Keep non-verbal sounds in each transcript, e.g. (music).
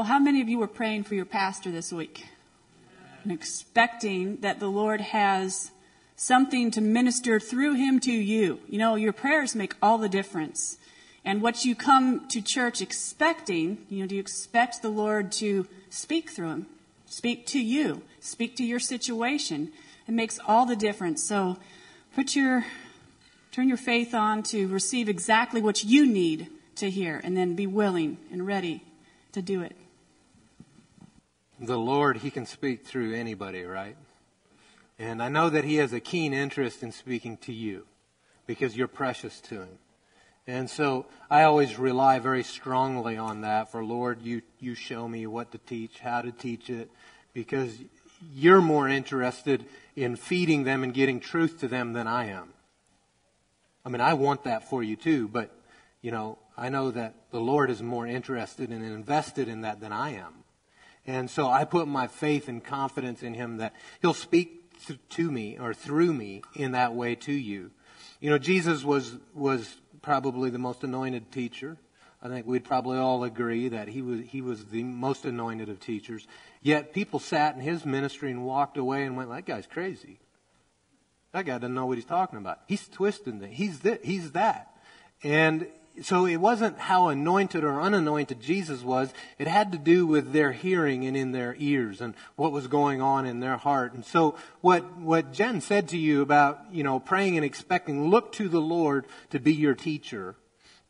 Well, how many of you were praying for your pastor this week? And expecting that the Lord has something to minister through him to you. You know, your prayers make all the difference. And what you come to church expecting, you know, do you expect the Lord to speak through him? Speak to you, speak to your situation. It makes all the difference. So put your, turn your faith on to receive exactly what you need to hear and then be willing and ready to do it. The Lord, He can speak through anybody, right? And I know that He has a keen interest in speaking to you because you're precious to Him. And so I always rely very strongly on that for Lord, you, you show me what to teach, how to teach it, because you're more interested in feeding them and getting truth to them than I am. I mean, I want that for you too, but, you know, I know that the Lord is more interested and invested in that than I am. And so I put my faith and confidence in Him that He'll speak to me or through me in that way to you. You know, Jesus was, was probably the most anointed teacher. I think we'd probably all agree that he was, he was the most anointed of teachers. Yet people sat in his ministry and walked away and went, that guy's crazy. That guy doesn't know what he's talking about. He's twisting it. He's this, he's that. And so it wasn't how anointed or unanointed Jesus was. It had to do with their hearing and in their ears and what was going on in their heart. And so what, what Jen said to you about, you know, praying and expecting, look to the Lord to be your teacher.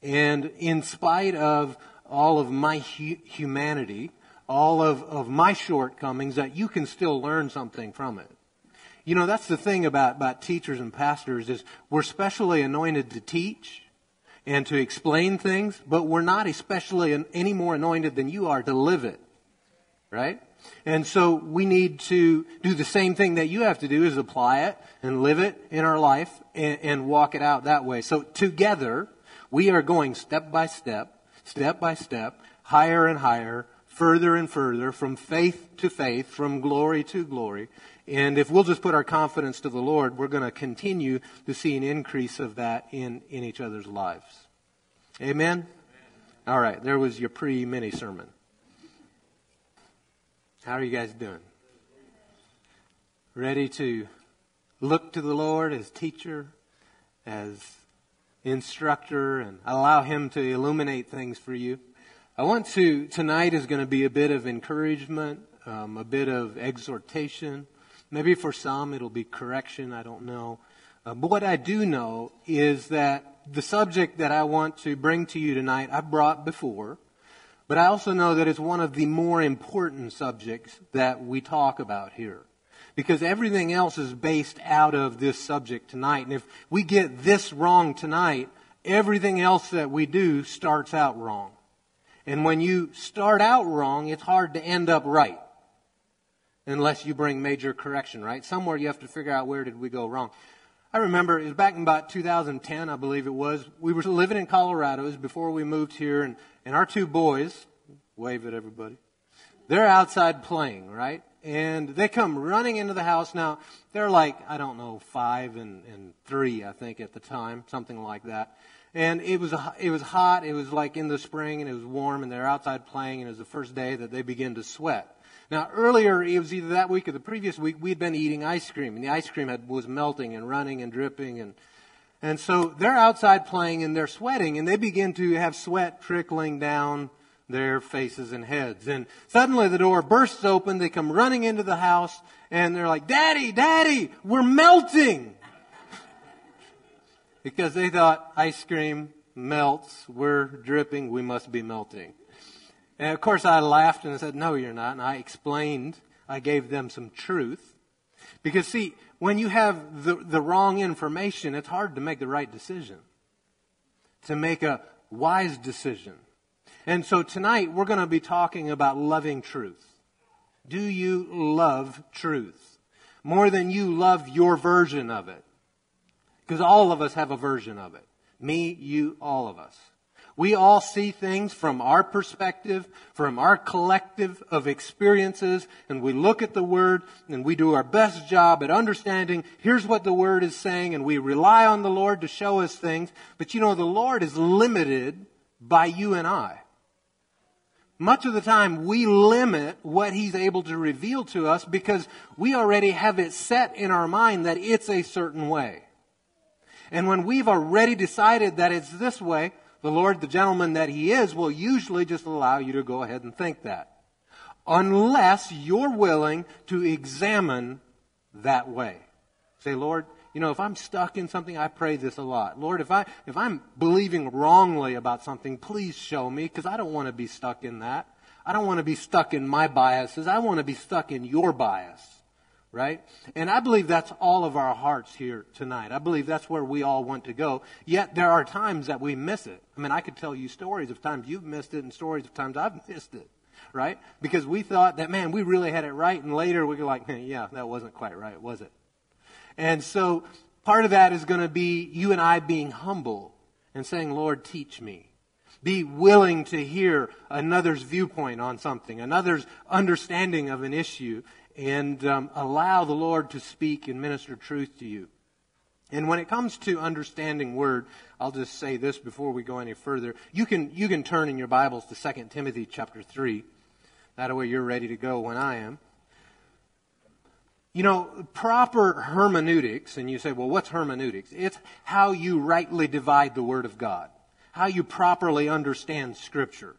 And in spite of all of my hu- humanity, all of, of my shortcomings, that you can still learn something from it. You know, that's the thing about, about teachers and pastors is we're specially anointed to teach and to explain things, but we're not especially any more anointed than you are to live it. Right? And so we need to do the same thing that you have to do is apply it and live it in our life and, and walk it out that way. So together, we are going step by step, step by step, higher and higher, further and further, from faith to faith, from glory to glory. And if we'll just put our confidence to the Lord, we're going to continue to see an increase of that in, in each other's lives. Amen? All right, there was your pre mini sermon. How are you guys doing? Ready to look to the Lord as teacher, as instructor, and allow Him to illuminate things for you? I want to, tonight is going to be a bit of encouragement, um, a bit of exhortation Maybe for some it'll be correction, I don't know. Uh, but what I do know is that the subject that I want to bring to you tonight, I've brought before, but I also know that it's one of the more important subjects that we talk about here. Because everything else is based out of this subject tonight. And if we get this wrong tonight, everything else that we do starts out wrong. And when you start out wrong, it's hard to end up right unless you bring major correction, right? Somewhere you have to figure out where did we go wrong. I remember it was back in about 2010, I believe it was. We were living in Colorado. It was before we moved here, and, and our two boys, wave at everybody, they're outside playing, right? And they come running into the house. Now, they're like, I don't know, five and, and three, I think, at the time, something like that. And it was, it was hot. It was like in the spring, and it was warm, and they're outside playing, and it was the first day that they began to sweat. Now, earlier, it was either that week or the previous week, we'd been eating ice cream, and the ice cream had, was melting and running and dripping. And, and so they're outside playing and they're sweating, and they begin to have sweat trickling down their faces and heads. And suddenly the door bursts open, they come running into the house, and they're like, Daddy, Daddy, we're melting! (laughs) because they thought ice cream melts, we're dripping, we must be melting. And of course, I laughed and I said, No, you're not. And I explained, I gave them some truth. Because, see, when you have the, the wrong information, it's hard to make the right decision, to make a wise decision. And so tonight, we're going to be talking about loving truth. Do you love truth? More than you love your version of it. Because all of us have a version of it. Me, you, all of us. We all see things from our perspective, from our collective of experiences, and we look at the Word and we do our best job at understanding here's what the Word is saying, and we rely on the Lord to show us things. But you know, the Lord is limited by you and I. much of the time we limit what he's able to reveal to us because we already have it set in our mind that it's a certain way. And when we've already decided that it's this way, the Lord, the gentleman that he is, will usually just allow you to go ahead and think that. Unless you're willing to examine that way. Say, Lord, you know, if I'm stuck in something, I pray this a lot. Lord, if I if I'm believing wrongly about something, please show me because I don't want to be stuck in that. I don't want to be stuck in my biases. I want to be stuck in your bias. Right? And I believe that's all of our hearts here tonight. I believe that's where we all want to go. Yet there are times that we miss it. I mean, I could tell you stories of times you've missed it and stories of times I've missed it. Right? Because we thought that, man, we really had it right. And later we are like, yeah, that wasn't quite right, was it? And so part of that is going to be you and I being humble and saying, Lord, teach me. Be willing to hear another's viewpoint on something, another's understanding of an issue, and um, allow the Lord to speak and minister truth to you. And when it comes to understanding word, I'll just say this before we go any further. You can, you can turn in your Bibles to 2 Timothy chapter 3. That way you're ready to go when I am. You know, proper hermeneutics, and you say, well, what's hermeneutics? It's how you rightly divide the Word of God, how you properly understand Scripture.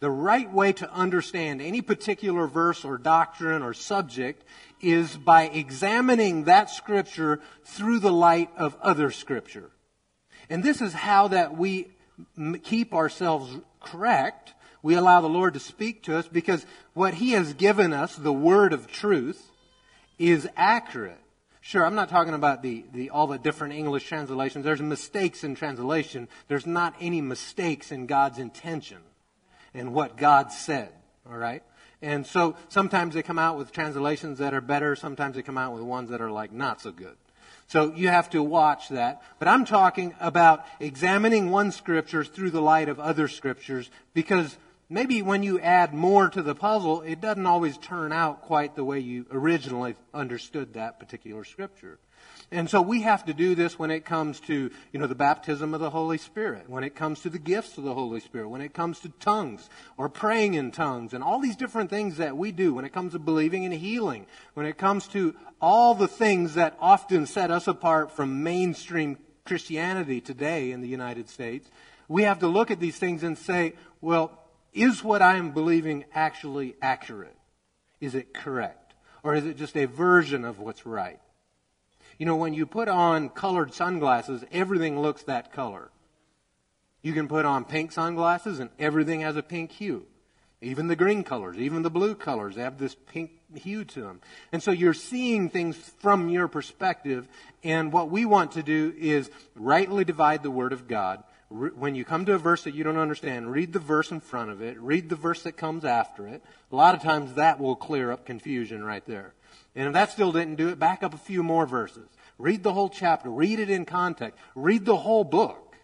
The right way to understand any particular verse or doctrine or subject is by examining that Scripture through the light of other Scripture. And this is how that we keep ourselves correct. We allow the Lord to speak to us because what He has given us, the Word of truth, is accurate. Sure, I'm not talking about the, the, all the different English translations. There's mistakes in translation. There's not any mistakes in God's intention and what God said. All right? And so sometimes they come out with translations that are better. Sometimes they come out with ones that are like not so good. So you have to watch that. But I'm talking about examining one scripture through the light of other scriptures because maybe when you add more to the puzzle, it doesn't always turn out quite the way you originally understood that particular scripture. And so we have to do this when it comes to, you know, the baptism of the Holy Spirit, when it comes to the gifts of the Holy Spirit, when it comes to tongues or praying in tongues and all these different things that we do, when it comes to believing in healing, when it comes to all the things that often set us apart from mainstream Christianity today in the United States, we have to look at these things and say, well, is what I am believing actually accurate? Is it correct? Or is it just a version of what's right? You know, when you put on colored sunglasses, everything looks that color. You can put on pink sunglasses and everything has a pink hue. Even the green colors, even the blue colors have this pink hue to them. And so you're seeing things from your perspective. And what we want to do is rightly divide the Word of God when you come to a verse that you don't understand, read the verse in front of it, read the verse that comes after it. A lot of times that will clear up confusion right there. And if that still didn't do it, back up a few more verses. Read the whole chapter, read it in context, read the whole book.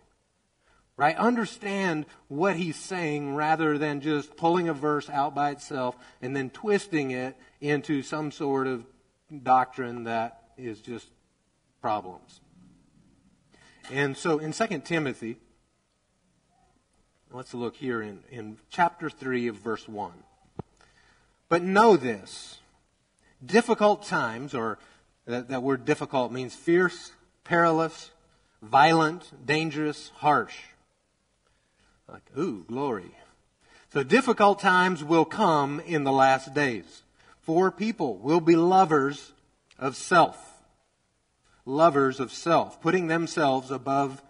Right? Understand what he's saying rather than just pulling a verse out by itself and then twisting it into some sort of doctrine that is just problems. And so in 2 Timothy, Let's look here in, in chapter 3 of verse 1. But know this difficult times, or that, that word difficult means fierce, perilous, violent, dangerous, harsh. Like, ooh, glory. So difficult times will come in the last days. For people will be lovers of self. Lovers of self, putting themselves above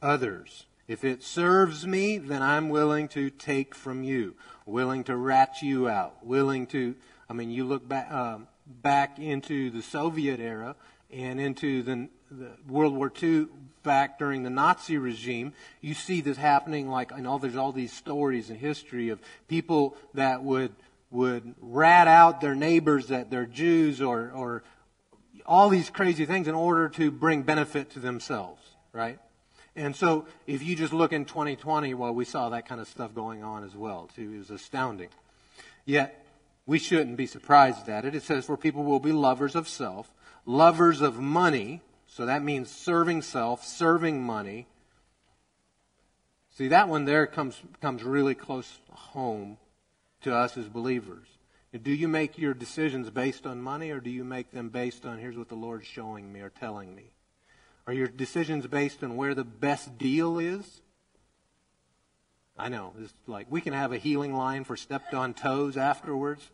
others. If it serves me, then I'm willing to take from you, willing to rat you out, willing to. I mean, you look back uh, back into the Soviet era and into the, the, World War II back during the Nazi regime. You see this happening, like I know there's all these stories in history of people that would would rat out their neighbors that they're Jews or or all these crazy things in order to bring benefit to themselves, right? And so if you just look in 2020, well, we saw that kind of stuff going on as well, too. It was astounding. Yet, we shouldn't be surprised at it. It says, for people will be lovers of self, lovers of money. So that means serving self, serving money. See, that one there comes, comes really close home to us as believers. Do you make your decisions based on money or do you make them based on here's what the Lord's showing me or telling me? Are your decisions based on where the best deal is? I know, it's like we can have a healing line for stepped on toes afterwards.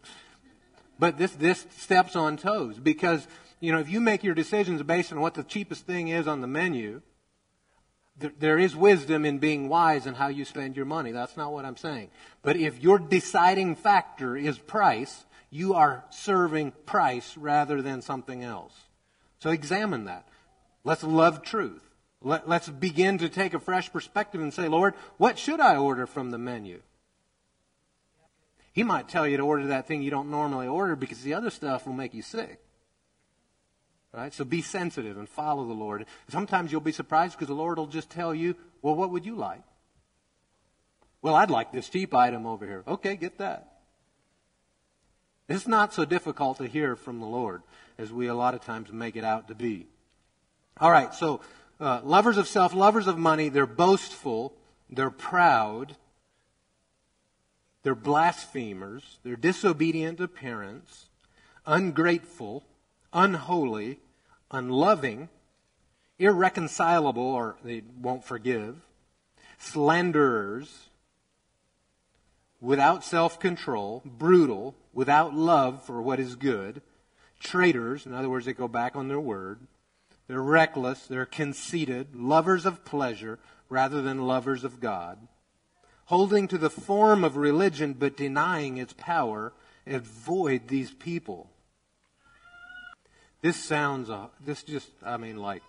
But this, this steps on toes because, you know, if you make your decisions based on what the cheapest thing is on the menu, there, there is wisdom in being wise in how you spend your money. That's not what I'm saying. But if your deciding factor is price, you are serving price rather than something else. So examine that. Let's love truth. Let, us begin to take a fresh perspective and say, Lord, what should I order from the menu? He might tell you to order that thing you don't normally order because the other stuff will make you sick. Right? So be sensitive and follow the Lord. Sometimes you'll be surprised because the Lord will just tell you, well, what would you like? Well, I'd like this cheap item over here. Okay, get that. It's not so difficult to hear from the Lord as we a lot of times make it out to be. All right, so uh, lovers of self, lovers of money, they're boastful, they're proud, they're blasphemers, they're disobedient to parents, ungrateful, unholy, unloving, irreconcilable, or they won't forgive, slanderers, without self control, brutal, without love for what is good, traitors, in other words, they go back on their word, they're reckless, they're conceited, lovers of pleasure rather than lovers of God, holding to the form of religion but denying its power. Avoid these people. This sounds, uh, this just, I mean, like,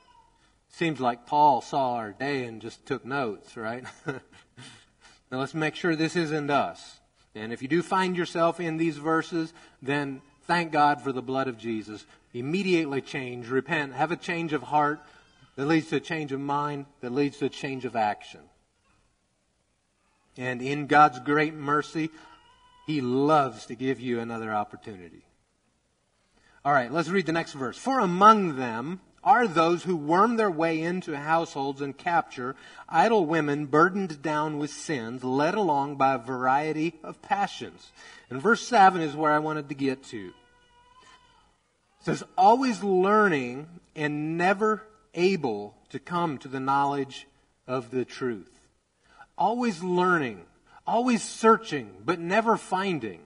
seems like Paul saw our day and just took notes, right? (laughs) now let's make sure this isn't us. And if you do find yourself in these verses, then thank God for the blood of Jesus. Immediately change, repent, have a change of heart that leads to a change of mind, that leads to a change of action. And in God's great mercy, He loves to give you another opportunity. All right, let's read the next verse. For among them are those who worm their way into households and capture idle women burdened down with sins, led along by a variety of passions. And verse 7 is where I wanted to get to. Says, always learning and never able to come to the knowledge of the truth. Always learning, always searching, but never finding.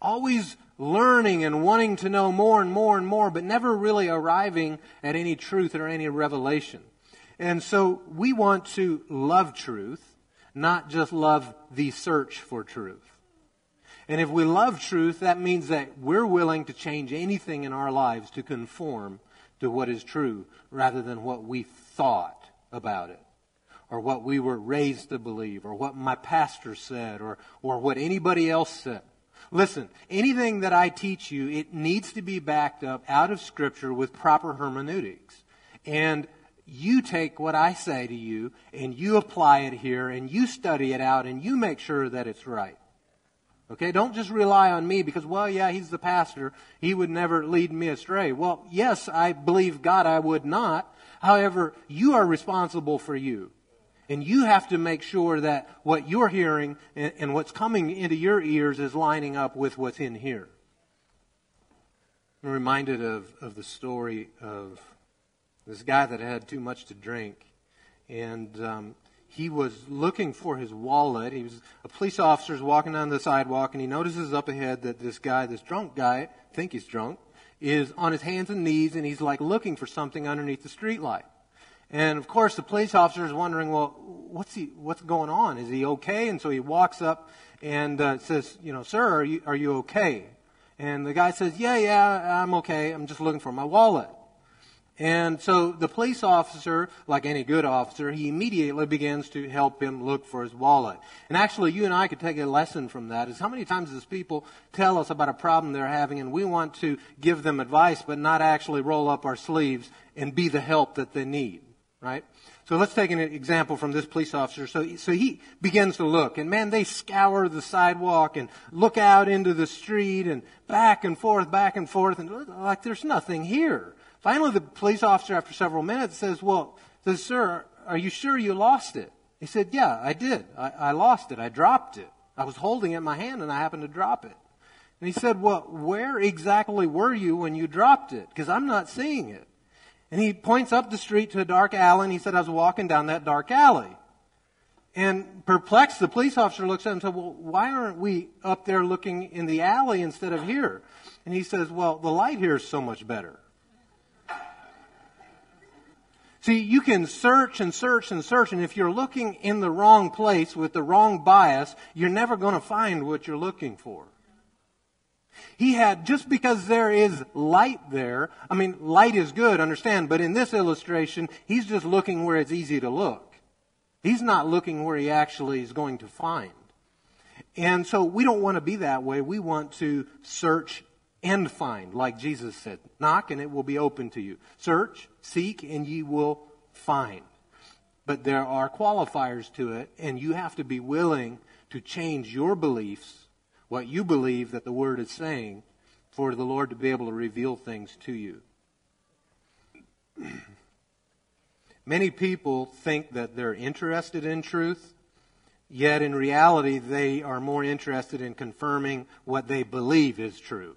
Always learning and wanting to know more and more and more, but never really arriving at any truth or any revelation. And so we want to love truth, not just love the search for truth. And if we love truth, that means that we're willing to change anything in our lives to conform to what is true rather than what we thought about it or what we were raised to believe or what my pastor said or, or what anybody else said. Listen, anything that I teach you, it needs to be backed up out of Scripture with proper hermeneutics. And you take what I say to you and you apply it here and you study it out and you make sure that it's right. Okay, don't just rely on me because, well, yeah, he's the pastor. He would never lead me astray. Well, yes, I believe God I would not. However, you are responsible for you. And you have to make sure that what you're hearing and, and what's coming into your ears is lining up with what's in here. I'm reminded of, of the story of this guy that had too much to drink. And um, he was looking for his wallet. He was a police officer's walking down the sidewalk, and he notices up ahead that this guy, this drunk guy, I think he's drunk, is on his hands and knees, and he's like looking for something underneath the streetlight. And of course, the police officer is wondering, well, what's he, what's going on? Is he okay? And so he walks up and uh, says, you know, sir, are you, are you okay? And the guy says, yeah, yeah, I'm okay. I'm just looking for my wallet. And so the police officer, like any good officer, he immediately begins to help him look for his wallet. And actually, you and I could take a lesson from that is how many times does people tell us about a problem they're having and we want to give them advice but not actually roll up our sleeves and be the help that they need right? So let's take an example from this police officer. So, so he begins to look, and man, they scour the sidewalk and look out into the street and back and forth, back and forth, and like there's nothing here. Finally, the police officer, after several minutes, says, "Well, says, sir, are you sure you lost it?" He said, "Yeah, I did. I, I lost it. I dropped it." I was holding it in my hand and I happened to drop it. And he said, Well, where exactly were you when you dropped it? Because I'm not seeing it. And he points up the street to a dark alley and he said, I was walking down that dark alley. And perplexed, the police officer looks at him and said, Well, why aren't we up there looking in the alley instead of here? And he says, Well, the light here is so much better. See, you can search and search and search, and if you're looking in the wrong place with the wrong bias, you're never going to find what you're looking for. He had, just because there is light there, I mean, light is good, understand, but in this illustration, he's just looking where it's easy to look. He's not looking where he actually is going to find. And so we don't want to be that way. We want to search and find, like Jesus said. Knock and it will be open to you. Search, seek, and ye will find. But there are qualifiers to it, and you have to be willing to change your beliefs, what you believe that the Word is saying, for the Lord to be able to reveal things to you. (clears throat) Many people think that they're interested in truth, yet in reality, they are more interested in confirming what they believe is true.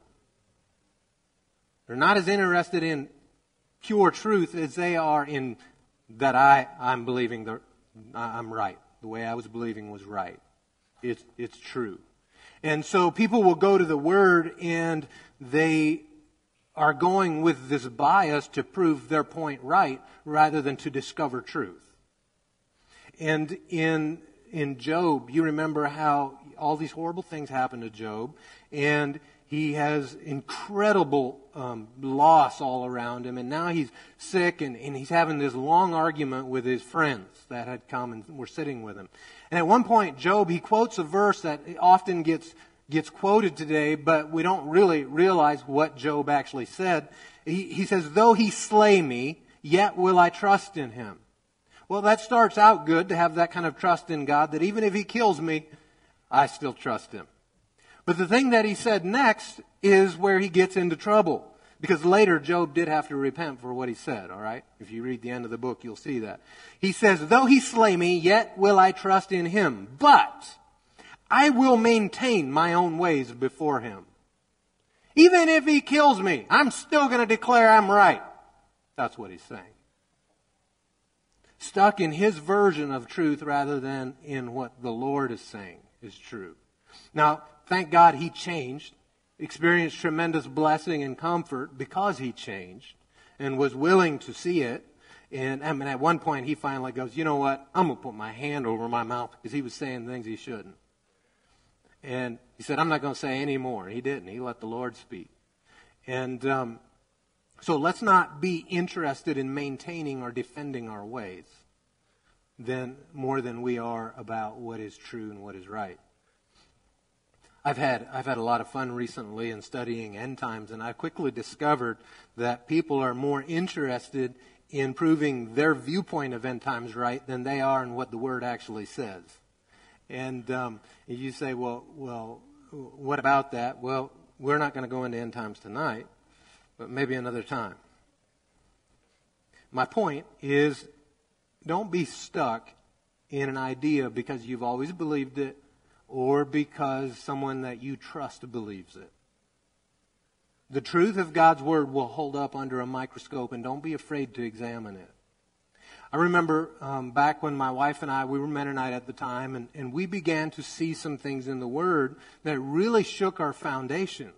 They're not as interested in pure truth as they are in that I, I'm believing the, I'm right. The way I was believing was right. It's, it's true. And so people will go to the Word and they are going with this bias to prove their point right rather than to discover truth. And in, in Job, you remember how all these horrible things happened to Job and he has incredible um, loss all around him, and now he's sick, and, and he's having this long argument with his friends that had come and were sitting with him. And at one point, Job, he quotes a verse that often gets, gets quoted today, but we don't really realize what Job actually said. He, he says, Though he slay me, yet will I trust in him. Well, that starts out good to have that kind of trust in God, that even if he kills me, I still trust him. But the thing that he said next is where he gets into trouble. Because later, Job did have to repent for what he said, all right? If you read the end of the book, you'll see that. He says, Though he slay me, yet will I trust in him. But I will maintain my own ways before him. Even if he kills me, I'm still going to declare I'm right. That's what he's saying. Stuck in his version of truth rather than in what the Lord is saying is true. Now, Thank God he changed, experienced tremendous blessing and comfort because he changed and was willing to see it. And I mean, at one point, he finally goes, You know what? I'm going to put my hand over my mouth because he was saying things he shouldn't. And he said, I'm not going to say any more. He didn't. He let the Lord speak. And um, so let's not be interested in maintaining or defending our ways than, more than we are about what is true and what is right. I've had, I've had a lot of fun recently in studying end times, and I quickly discovered that people are more interested in proving their viewpoint of end times right than they are in what the Word actually says. And um, you say, well, well, what about that? Well, we're not going to go into end times tonight, but maybe another time. My point is don't be stuck in an idea because you've always believed it or because someone that you trust believes it. The truth of God's Word will hold up under a microscope, and don't be afraid to examine it. I remember um, back when my wife and I, we were Mennonite at the time, and, and we began to see some things in the Word that really shook our foundations.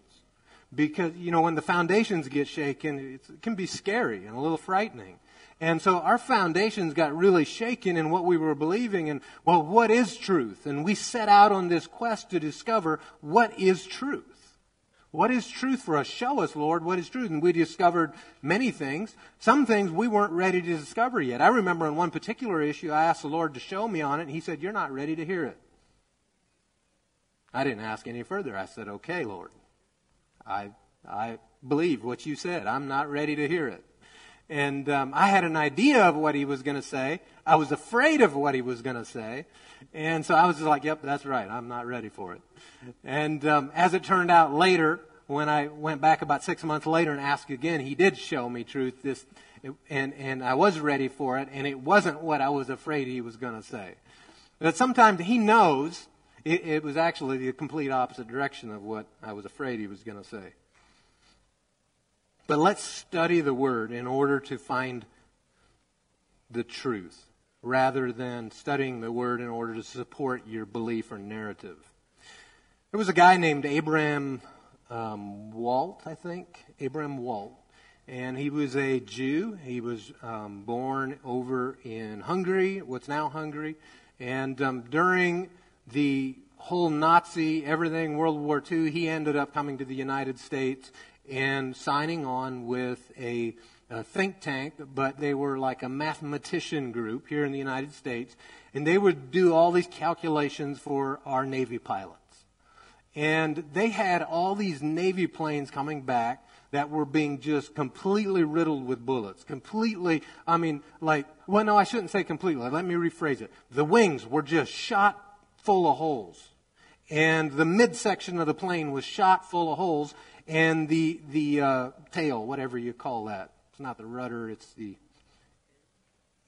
Because, you know, when the foundations get shaken, it can be scary and a little frightening. And so our foundations got really shaken in what we were believing and, well, what is truth? And we set out on this quest to discover what is truth. What is truth for us? Show us, Lord, what is truth. And we discovered many things. Some things we weren't ready to discover yet. I remember on one particular issue, I asked the Lord to show me on it, and He said, You're not ready to hear it. I didn't ask any further. I said, Okay, Lord. I, I believe what you said. I'm not ready to hear it. And um, I had an idea of what he was going to say. I was afraid of what he was going to say. And so I was just like, yep, that's right. I'm not ready for it. And um, as it turned out later, when I went back about six months later and asked again, he did show me truth. This, and, and I was ready for it. And it wasn't what I was afraid he was going to say. But sometimes he knows It, it was actually the complete opposite direction of what I was afraid he was going to say. But let's study the Word in order to find the truth rather than studying the Word in order to support your belief or narrative. There was a guy named Abraham um, Wald, I think. Abraham Wald. And he was a Jew. He was um, born over in Hungary, what's now Hungary. And um, during the whole Nazi everything, World War II, he ended up coming to the United States and signing on with a, a, think tank, but they were like a mathematician group here in the United States, and they would do all these calculations for our Navy pilots. And they had all these Navy planes coming back that were being just completely riddled with bullets. Completely, I mean, like, well, no, I shouldn't say completely. Let me rephrase it. The wings were just shot full of holes. And the midsection of the plane was shot full of holes. And the, the uh, tail, whatever you call that, it's not the rudder, it's the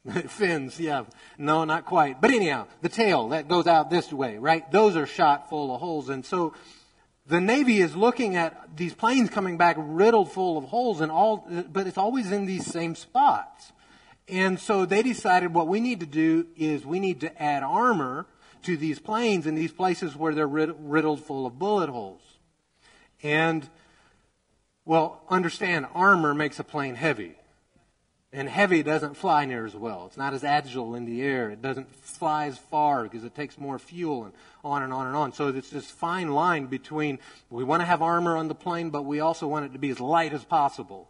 (laughs) fins, yeah. No, not quite. But anyhow, the tail that goes out this way, right? Those are shot full of holes. And so the Navy is looking at these planes coming back riddled full of holes and all, but it's always in these same spots. And so they decided what we need to do is we need to add armor to these planes in these places where they're riddled full of bullet holes. And, well, understand armor makes a plane heavy. And heavy doesn't fly near as well. It's not as agile in the air. It doesn't fly as far because it takes more fuel and on and on and on. So it's this fine line between we want to have armor on the plane, but we also want it to be as light as possible.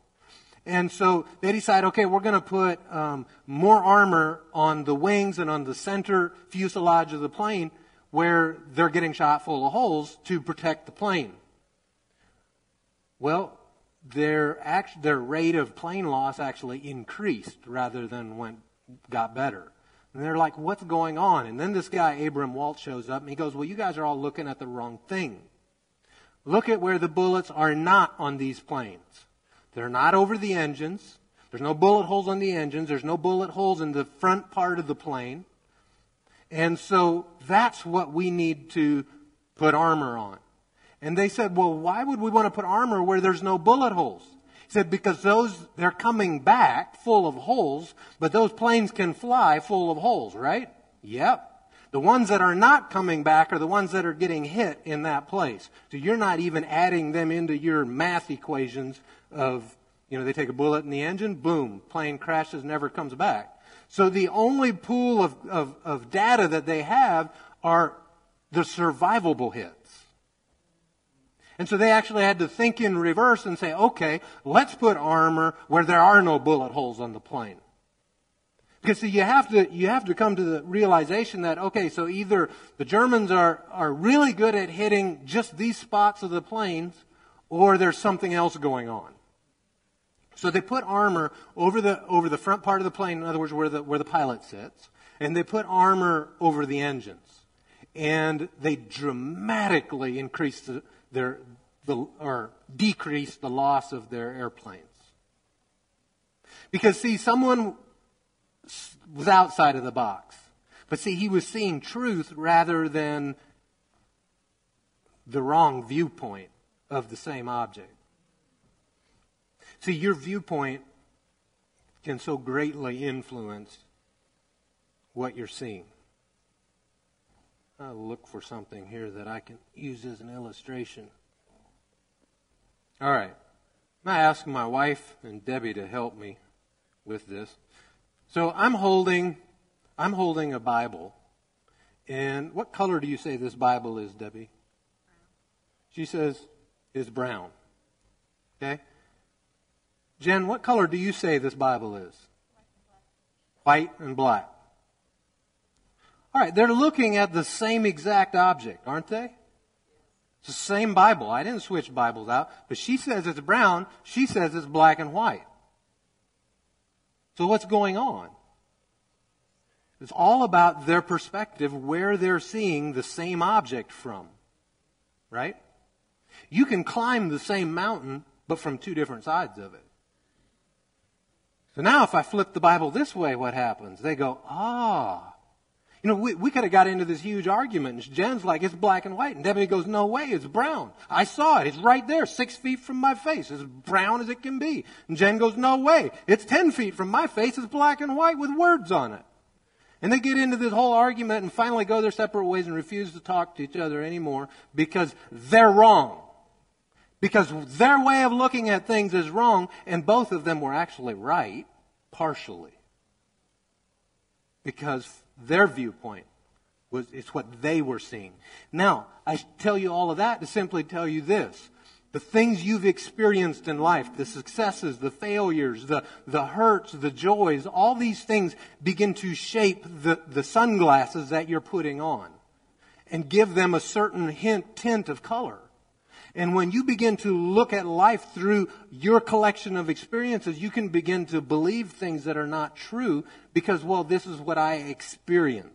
And so they decide, okay, we're going to put um, more armor on the wings and on the center fuselage of the plane where they're getting shot full of holes to protect the plane. Well, their, act, their rate of plane loss actually increased rather than went, got better. And they're like, what's going on? And then this guy, Abram Wald, shows up and he goes, well, you guys are all looking at the wrong thing. Look at where the bullets are not on these planes. They're not over the engines. There's no bullet holes on the engines. There's no bullet holes in the front part of the plane. And so that's what we need to put armor on. And they said, well, why would we want to put armor where there's no bullet holes? He said, because those, they're coming back full of holes, but those planes can fly full of holes, right? Yep. The ones that are not coming back are the ones that are getting hit in that place. So you're not even adding them into your math equations of, you know, they take a bullet in the engine, boom, plane crashes, never comes back. So the only pool of, of, of data that they have are the survivable hits. And so they actually had to think in reverse and say, okay, let's put armor where there are no bullet holes on the plane. Because see, you have to, you have to come to the realization that, okay, so either the Germans are, are really good at hitting just these spots of the planes, or there's something else going on. So they put armor over the, over the front part of the plane, in other words, where the, where the pilot sits, and they put armor over the engines. And they dramatically increased the, their, the, or decrease the loss of their airplanes. Because, see, someone was outside of the box. But see, he was seeing truth rather than the wrong viewpoint of the same object. See, your viewpoint can so greatly influence what you're seeing. I'll look for something here that I can use as an illustration. All right. I asked my wife and Debbie to help me with this. So I'm holding, I'm holding a Bible. And what color do you say this Bible is, Debbie? She says is brown. Okay? Jen, what color do you say this Bible is? White and black. All right, they're looking at the same exact object, aren't they? It's the same Bible. I didn't switch Bibles out, but she says it's brown, she says it's black and white. So what's going on? It's all about their perspective, where they're seeing the same object from. Right? You can climb the same mountain, but from two different sides of it. So now if I flip the Bible this way, what happens? They go, ah, You know, we, we could have got into this huge argument. And Jen's like, it's black and white. And Debbie goes, no way, it's brown. I saw it. It's right there, six feet from my face. It's brown as it can be. And Jen goes, no way. It's ten feet from my face. It's black and white with words on it. And they get into this whole argument and finally go their separate ways and refuse to talk to each other anymore because they're wrong. Because their way of looking at things is wrong, and both of them were actually right, partially. Because their viewpoint was it's what they were seeing. Now, I tell you all of that to simply tell you this. The things you've experienced in life, the successes, the failures, the, the hurts, the joys, all these things begin to shape the, the sunglasses that you're putting on and give them a certain hint, tint of color. And when you begin to look at life through your collection of experiences, you can begin to believe things that are not true because, well, this is what I experienced.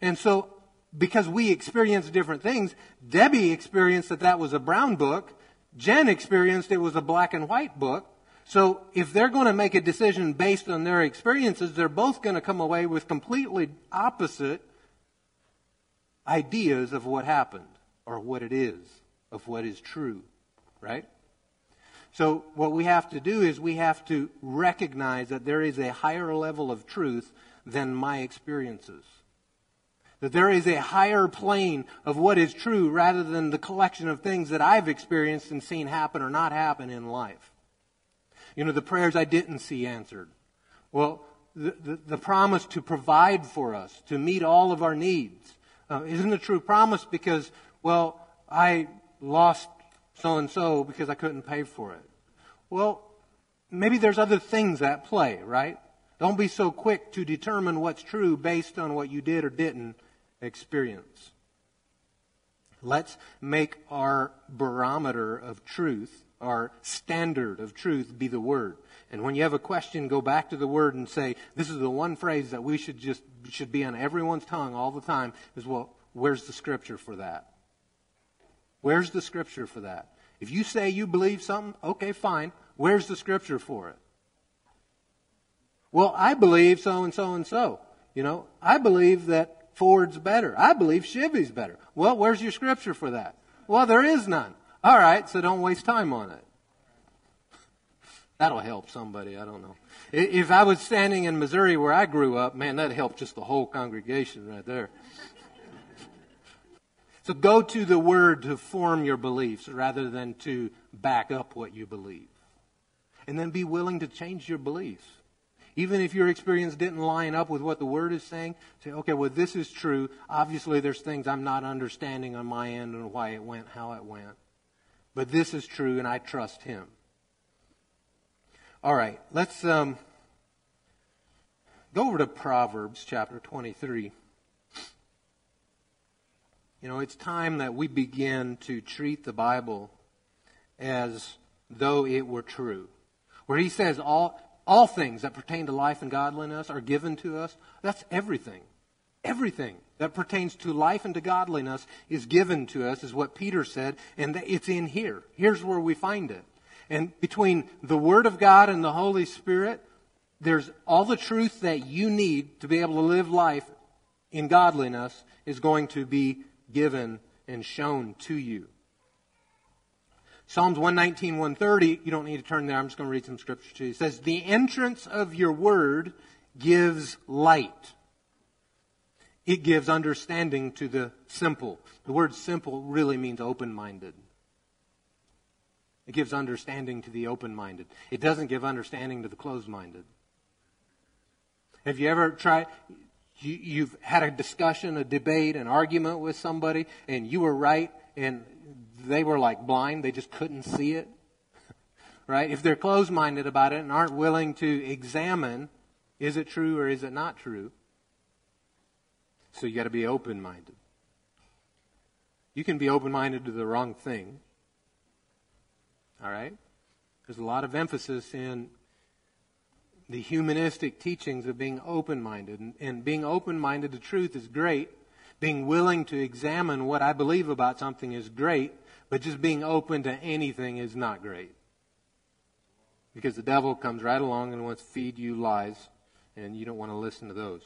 And so, because we experience different things, Debbie experienced that that was a brown book. Jen experienced it was a black and white book. So if they're going to make a decision based on their experiences, they're both going to come away with completely opposite ideas of what happened or what it is of what is true, right? So what we have to do is we have to recognize that there is a higher level of truth than my experiences. That there is a higher plane of what is true rather than the collection of things that I've experienced and seen happen or not happen in life. You know, the prayers I didn't see answered. Well, the, the, the promise to provide for us, to meet all of our needs, uh, isn't a true promise because, well, I lost so and so because I couldn't pay for it. Well, maybe there's other things at play, right? Don't be so quick to determine what's true based on what you did or didn't experience. Let's make our barometer of truth, our standard of truth, be the Word. And when you have a question, go back to the Word and say, this is the one phrase that we should just, should be on everyone's tongue all the time, is, well, where's the scripture for that? Where's the scripture for that? If you say you believe something, okay, fine. Where's the scripture for it? Well, I believe so and so and so. You know, I believe that Ford's better. I believe Chevy's better. Well, where's your scripture for that? Well, there is none. All right, so don't waste time on it. (laughs) That'll help somebody. I don't know. If I was standing in Missouri where I grew up, man, that'd help just the whole congregation right there. So go to the Word to form your beliefs rather than to back up what you believe. And then be willing to change your beliefs. Even if your experience didn't line up with what the Word is saying, say, okay, well, this is true. Obviously, there's things I'm not understanding on my end and why it went, how it went. But this is true, and I trust Him. All right, let's um, go over to Proverbs chapter 23. You know, it's time that we begin to treat the Bible as though it were true. Where he says all, all things that pertain to life and godliness are given to us, that's everything. Everything that pertains to life and to godliness is given to us, is what Peter said, and it's in here. Here's where we find it. And between the Word of God and the Holy Spirit, there's all the truth that you need to be able to live life in godliness is going to be given and shown to you. Psalms 119, 130, you don't need to turn there. I'm just going to read some scripture to you. It says, The entrance of your word gives light. It gives understanding to the simple. The word simple really means open minded. It gives understanding to the open minded. It doesn't give understanding to the closed minded. Have you ever tried? You, you've had a discussion, a debate, an argument with somebody, and you were right, and they were like blind, they just couldn't see it. (laughs) right? If they're closed minded about it and aren't willing to examine, is it true or is it not true? So you got to be open minded. You can be open minded to the wrong thing. All right? There's a lot of emphasis in the humanistic teachings of being open minded. And, and being open minded to truth is great. Being willing to examine what I believe about something is great. But just being open to anything is not great. Because the devil comes right along and wants to feed you lies and you don't want to listen to those.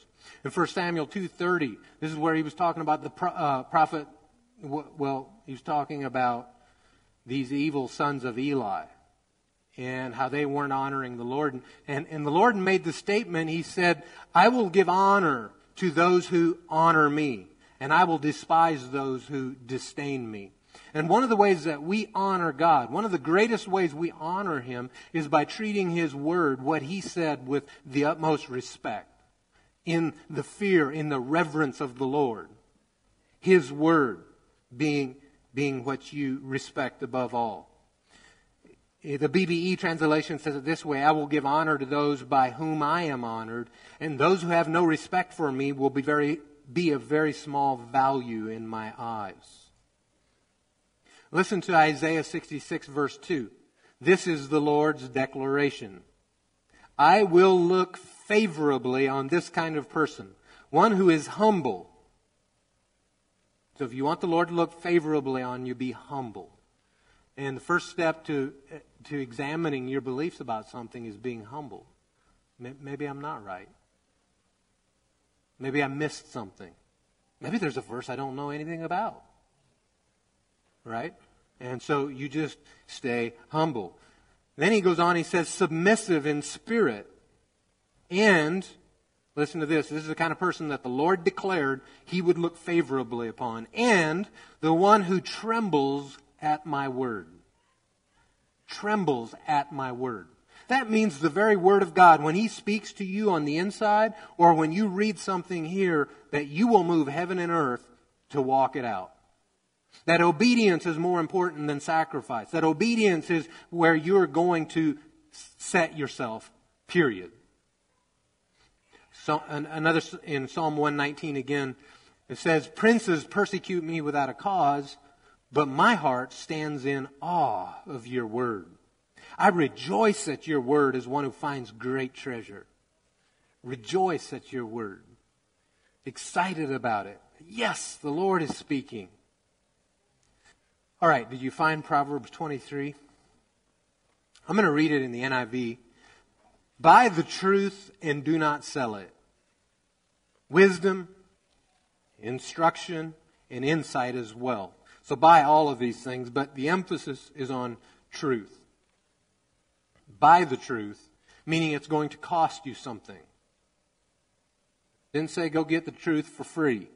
In 1 Samuel 2:30, this is where he was talking about the pro- uh, prophet. Well, he was talking about these evil sons of Eli and how they weren't honoring the Lord. And, and the Lord made the statement. He said, "I will give honor to those who honor me, and I will despise those who disdain me." And one of the ways that we honor God, one of the greatest ways we honor Him, is by treating His Word, what He said, with the utmost respect, in the fear, in the reverence of the Lord. His Word being, being what you respect above all. Eh, the BBE translation says it this way I will give honor to those by whom I am honored, and those who have no respect for me will be, very, be of very small value in my eyes. Listen to Isaiah 66, verse 2. This is the Lord's declaration. I will look favorably on this kind of person, one who is humble. So if you want the Lord to look favorably on you, be humble. And the first step to, to examining your beliefs about something is being humble. Maybe I'm not right. Maybe I missed something. Maybe there's a verse I don't know anything about right? And so you just stay humble. Then he goes on, he says, submissive in spirit. And, listen to this, this is the kind of person that the Lord declared he would look favorably upon. And the one who trembles at my word. Trembles at my word. That means the very word of God, when he speaks to you on the inside, or when you read something here, that you will move heaven and earth to walk it out. That obedience is more important than sacrifice. That obedience is where you're going to set yourself, period. So, another in Psalm 119 again, it says, Princes persecute me without a cause, but my heart stands in awe of your word. I rejoice at your word as one who finds great treasure. Rejoice at your word. Excited about it. Yes, the Lord is speaking. All right, did you find Proverbs 23? I'm going to read it in the NIV. Buy the truth and do not sell it. Wisdom, instruction, and insight as well. So buy all of these things, but the emphasis is on truth. Buy the truth, meaning it's going to cost you something. Didn't say go get the truth for free.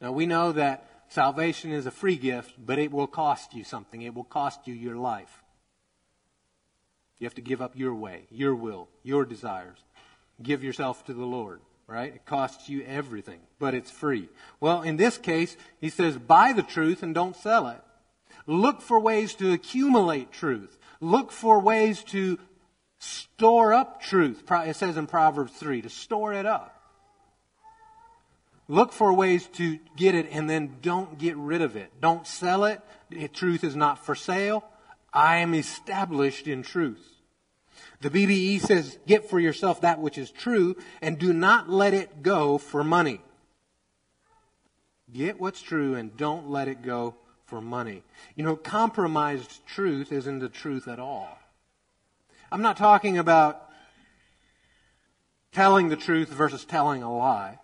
Now we know that Salvation is a free gift, but it will cost you something. It will cost you your life. You have to give up your way, your will, your desires. Give yourself to the Lord, right? It costs you everything, but it's free. Well, in this case, he says, buy the truth and don't sell it. Look for ways to accumulate truth. Look for ways to store up truth. It says in Proverbs 3 to store it up. Look for ways to get it and then don't get rid of it. Don't sell it. Truth is not for sale. I am established in truth. The BBE says, get for yourself that which is true and do not let it go for money. Get what's true and don't let it go for money. You know, compromised truth isn't the truth at all. I'm not talking about telling the truth versus telling a lie.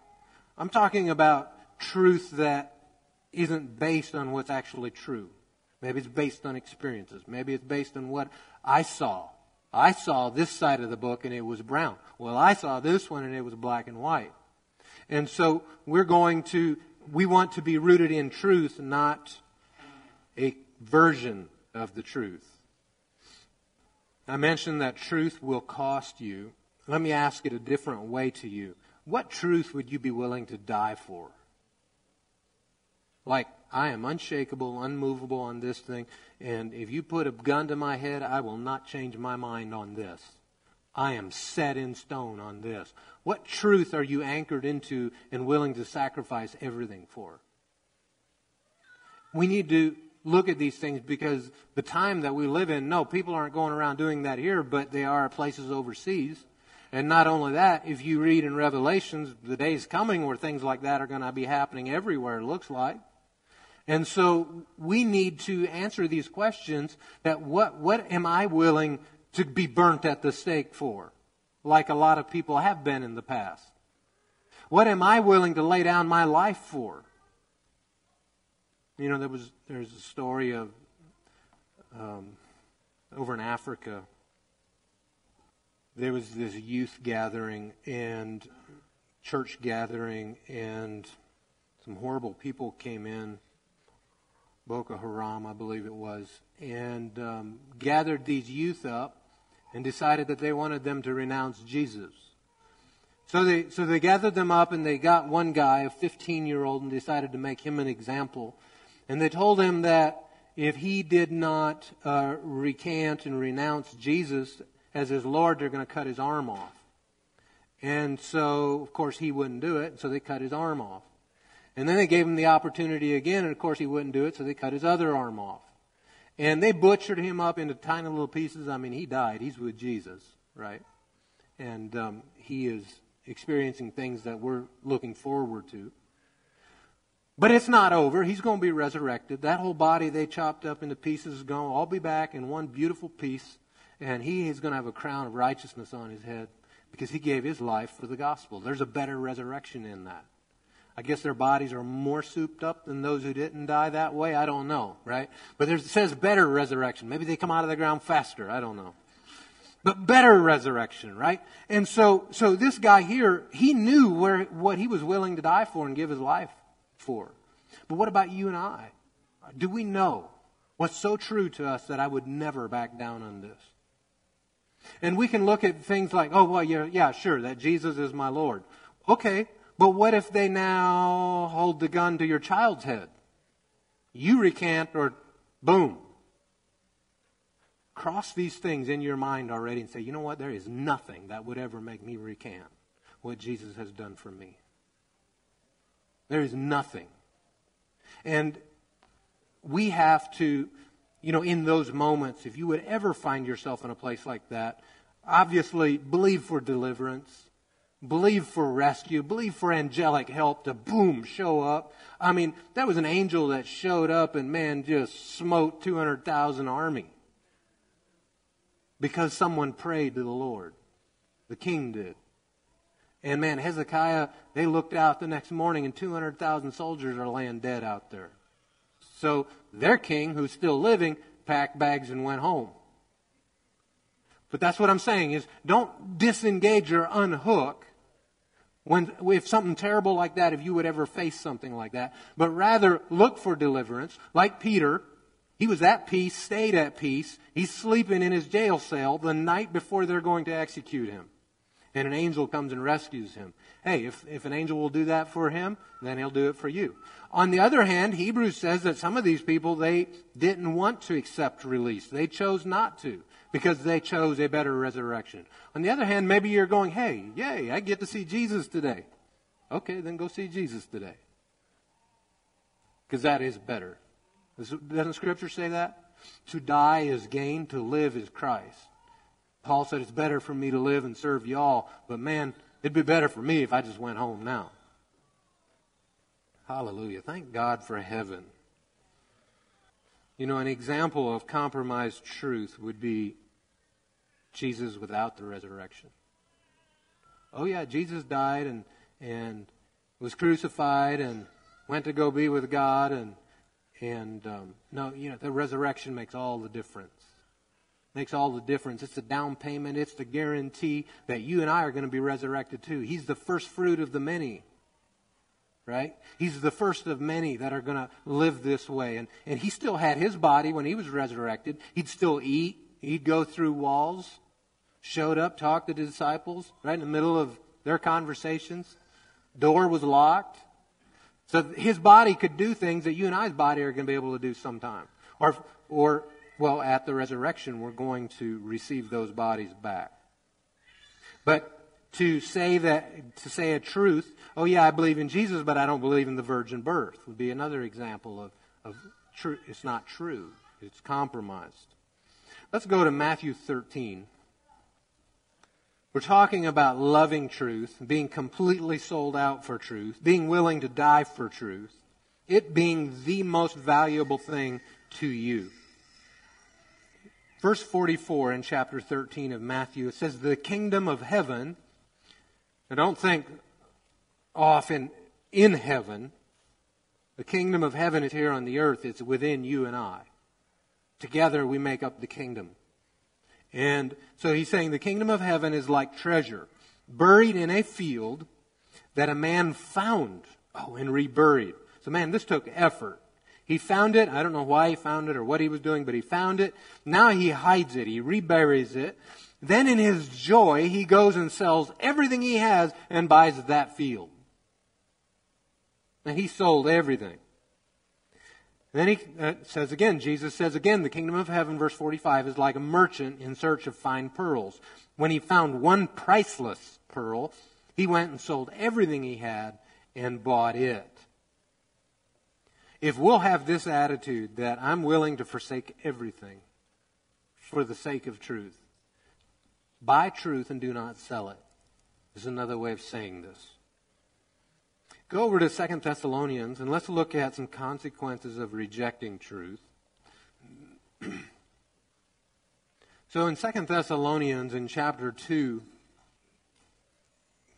I'm talking about truth that isn't based on what's actually true. Maybe it's based on experiences. Maybe it's based on what I saw. I saw this side of the book and it was brown. Well, I saw this one and it was black and white. And so we're going to, we want to be rooted in truth, not a version of the truth. I mentioned that truth will cost you. Let me ask it a different way to you. What truth would you be willing to die for? Like, I am unshakable, unmovable on this thing, and if you put a gun to my head, I will not change my mind on this. I am set in stone on this. What truth are you anchored into and willing to sacrifice everything for? We need to look at these things because the time that we live in, no, people aren't going around doing that here, but they are places overseas. And not only that, if you read in Revelations, the day's coming where things like that are going to be happening everywhere, it looks like. And so we need to answer these questions that what, what am I willing to be burnt at the stake for? like a lot of people have been in the past? What am I willing to lay down my life for? You know, there was there's a story of um, over in Africa. There was this youth gathering and church gathering, and some horrible people came in. Boko Haram, I believe it was, and um, gathered these youth up and decided that they wanted them to renounce Jesus. So they, so they gathered them up and they got one guy, a 15 year old, and decided to make him an example. And they told him that if he did not uh, recant and renounce Jesus as his Lord, they're going to cut his arm off. And so, of course, he wouldn't do it, so they cut his arm off. And then they gave him the opportunity again, and of course he wouldn't do it, so they cut his other arm off. And they butchered him up into tiny little pieces. I mean, he died. He's with Jesus, right? And um, he is experiencing things that we're looking forward to. But it's not over. He's going to be resurrected. That whole body they chopped up into pieces is going to all be back in one beautiful piece. And he is going to have a crown of righteousness on his head because he gave his life for the gospel. There's a better resurrection in that. I guess their bodies are more souped up than those who didn't die that way. I don't know, right? But it says better resurrection. Maybe they come out of the ground faster. I don't know. But better resurrection, right? And so, so this guy here, he knew where, what he was willing to die for and give his life for. But what about you and I? Do we know what's so true to us that I would never back down on this? And we can look at things like, oh, well, yeah, yeah, sure, that Jesus is my Lord. Okay, but what if they now hold the gun to your child's head? You recant or boom. Cross these things in your mind already and say, you know what? There is nothing that would ever make me recant what Jesus has done for me. There is nothing. And we have to, you know, in those moments, if you would ever find yourself in a place like that, obviously believe for deliverance believe for rescue, believe for angelic help to boom, show up. I mean, that was an angel that showed up and man just smote 200,000 army because someone prayed to the Lord. The king did. And man, Hezekiah, they looked out the next morning and 200,000 soldiers are laying dead out there. So their king, who's still living, packed bags and went home. But that's what I'm saying is don't disengage or unhook when, if something terrible like that, if you would ever face something like that, but rather look for deliverance, like Peter, he was at peace, stayed at peace. He's sleeping in his jail cell the night before they're going to execute him. And an angel comes and rescues him. Hey, if, if an angel will do that for him, then he'll do it for you. On the other hand, Hebrews says that some of these people, they didn't want to accept release. They chose not to because they chose a better resurrection. On the other hand, maybe you're going, hey, yay, I get to see Jesus today. Okay, then go see Jesus today. Because that is better. Doesn't Scripture say that? To die is gain, to live is Christ. Paul said it's better for me to live and serve y'all, but man, it'd be better for me if I just went home now. Hallelujah. Thank God for heaven. You know, an example of compromised truth would be Jesus without the resurrection. Oh yeah, Jesus died and and was crucified and went to go be with God and and um, no, you know the resurrection makes all the difference. Makes all the difference. It's the down payment. It's the guarantee that you and I are going to be resurrected too. He's the first fruit of the many. Right? He's the first of many that are going to live this way. And, and he still had his body when he was resurrected. He'd still eat. He'd go through walls showed up, talked to the disciples right in the middle of their conversations. Door was locked. So his body could do things that you and I's body are going to be able to do sometime. Or, or, well, at the resurrection, we're going to receive those bodies back. But to say that, to say a truth, oh yeah, I believe in Jesus, but I don't believe in the virgin birth, would be another example of, of true. It's not true. It's compromised. Let's go to Matthew 13. We're talking about loving truth, being completely sold out for truth, being willing to die for truth, it being the most valuable thing to you. Verse 44 in chapter 13 of Matthew, it says, The kingdom of heaven, I don't think often in heaven, the kingdom of heaven is here on the earth, it's within you and I. Together we make up the kingdom. And so he's saying the kingdom of heaven is like treasure buried in a field that a man found. Oh, and reburied. So, man, this took effort. He found it. I don't know why he found it or what he was doing, but he found it. Now he hides it. He reburies it. Then in his joy, he goes and sells everything he has and buys that field. And he sold everything. Then he uh, says again, Jesus says again, the kingdom of heaven, verse 45, is like a merchant in search of fine pearls. When he found one priceless pearl, he went and sold everything he had and bought it. If we'll have this attitude that I'm willing to forsake everything for the sake of truth, buy truth and do not sell it, is another way of saying this. Go over to Second Thessalonians and let's look at some consequences of rejecting truth. (clears throat) so in Second Thessalonians in chapter 2,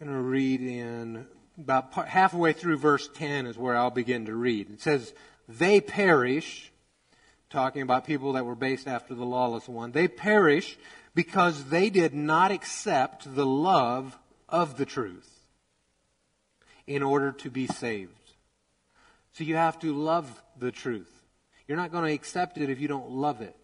I'm going to read in about part, halfway through verse 10 is where I'll begin to read. It says, They perish, talking about people that were based after the lawless one, they perish because they did not accept the love of the truth in order to be saved. So you have to love the truth. You're not going to accept it if you don't love it.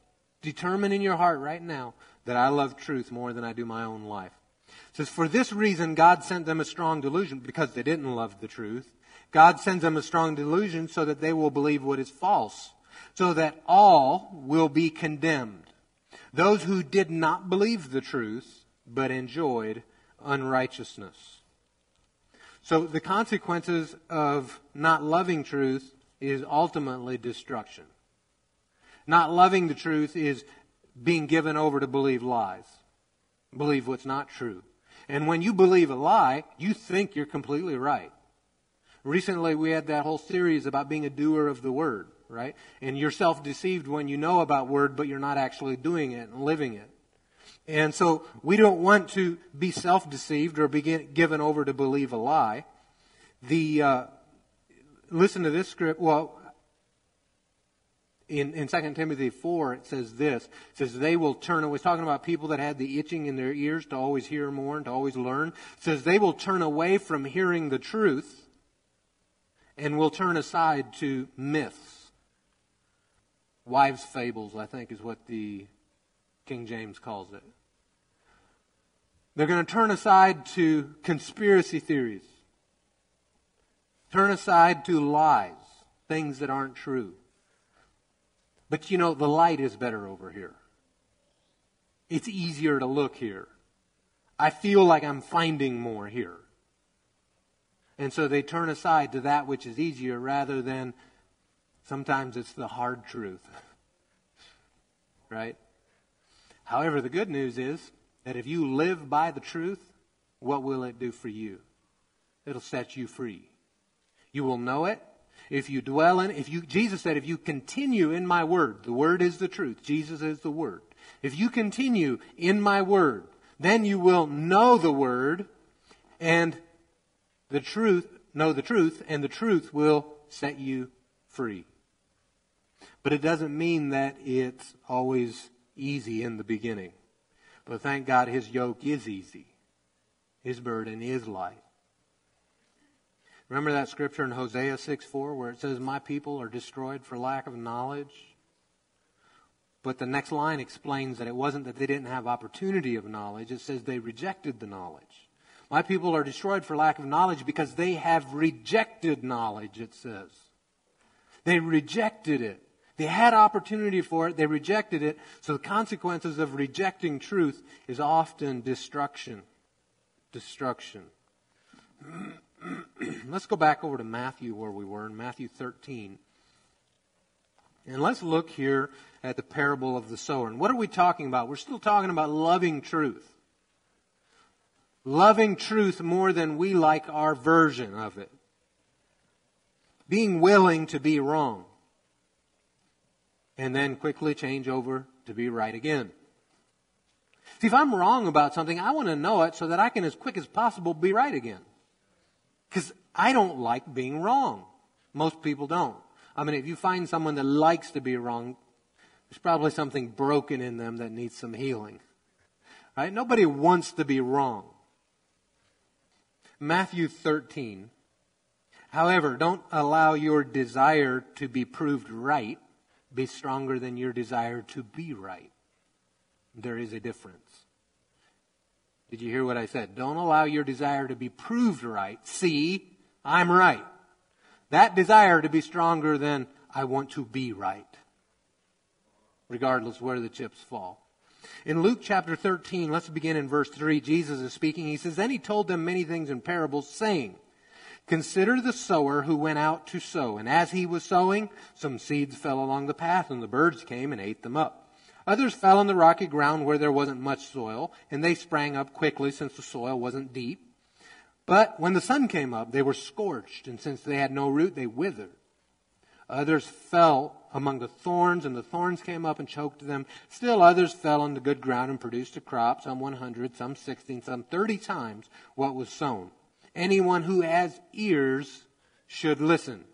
Determine in your heart right now that I love truth more than I do my own life. It says, For this reason, God sent them a strong delusion because they didn't love the truth. God sends them a strong delusion so that they will believe what is false, so that all will be condemned. Those who did not believe the truth, but enjoyed unrighteousness. So the consequences of not loving truth is ultimately destruction. Not loving the truth is being given over to believe lies, believe what's not true. And when you believe a lie, you think you're completely right. Recently, we had that whole series about being a doer of the word, right? And you're self deceived when you know about word, but you're not actually doing it and living it. And so we don't want to be self deceived or be given over to believe a lie. The, uh, listen to this script. Well, in, in 2 Timothy 4, it says this. It says, they will turn, it was talking about people that had the itching in their ears to always hear more and to always learn. It says, they will turn away from hearing the truth and will turn aside to myths. Wives' fables, I think, is what the King James calls it. They're going to turn aside to conspiracy theories, turn aside to lies, things that aren't true. But you know, the light is better over here. It's easier to look here. I feel like I'm finding more here. And so they turn aside to that which is easier rather than sometimes it's the hard truth. (laughs) right? However, the good news is that if you live by the truth, what will it do for you? It'll set you free. You will know it. If you dwell in, if you, Jesus said, if you continue in my word, the word is the truth. Jesus is the word. If you continue in my word, then you will know the word and the truth, know the truth, and the truth will set you free. But it doesn't mean that it's always easy in the beginning. But thank God his yoke is easy. His burden is light. Remember that scripture in Hosea 6 4 where it says, My people are destroyed for lack of knowledge? But the next line explains that it wasn't that they didn't have opportunity of knowledge, it says they rejected the knowledge. My people are destroyed for lack of knowledge because they have rejected knowledge, it says. They rejected it. They had opportunity for it, they rejected it. So the consequences of rejecting truth is often destruction. Destruction. (clears throat) let's go back over to Matthew where we were in Matthew 13. And let's look here at the parable of the sower. And what are we talking about? We're still talking about loving truth. Loving truth more than we like our version of it. Being willing to be wrong and then quickly change over to be right again. See, if I'm wrong about something, I want to know it so that I can, as quick as possible, be right again. Because I don't like being wrong. Most people don't. I mean, if you find someone that likes to be wrong, there's probably something broken in them that needs some healing. Right? Nobody wants to be wrong. Matthew 13. However, don't allow your desire to be proved right be stronger than your desire to be right. There is a difference. Did you hear what I said? Don't allow your desire to be proved right. See, I'm right. That desire to be stronger than I want to be right, regardless where the chips fall. In Luke chapter 13, let's begin in verse 3. Jesus is speaking. He says, Then he told them many things in parables, saying, Consider the sower who went out to sow. And as he was sowing, some seeds fell along the path, and the birds came and ate them up. Others fell on the rocky ground where there wasn't much soil, and they sprang up quickly since the soil wasn't deep. But when the sun came up, they were scorched, and since they had no root, they withered. Others fell among the thorns, and the thorns came up and choked them. Still others fell on the good ground and produced a crop, some 100, some 60, some 30 times what was sown. Anyone who has ears should listen.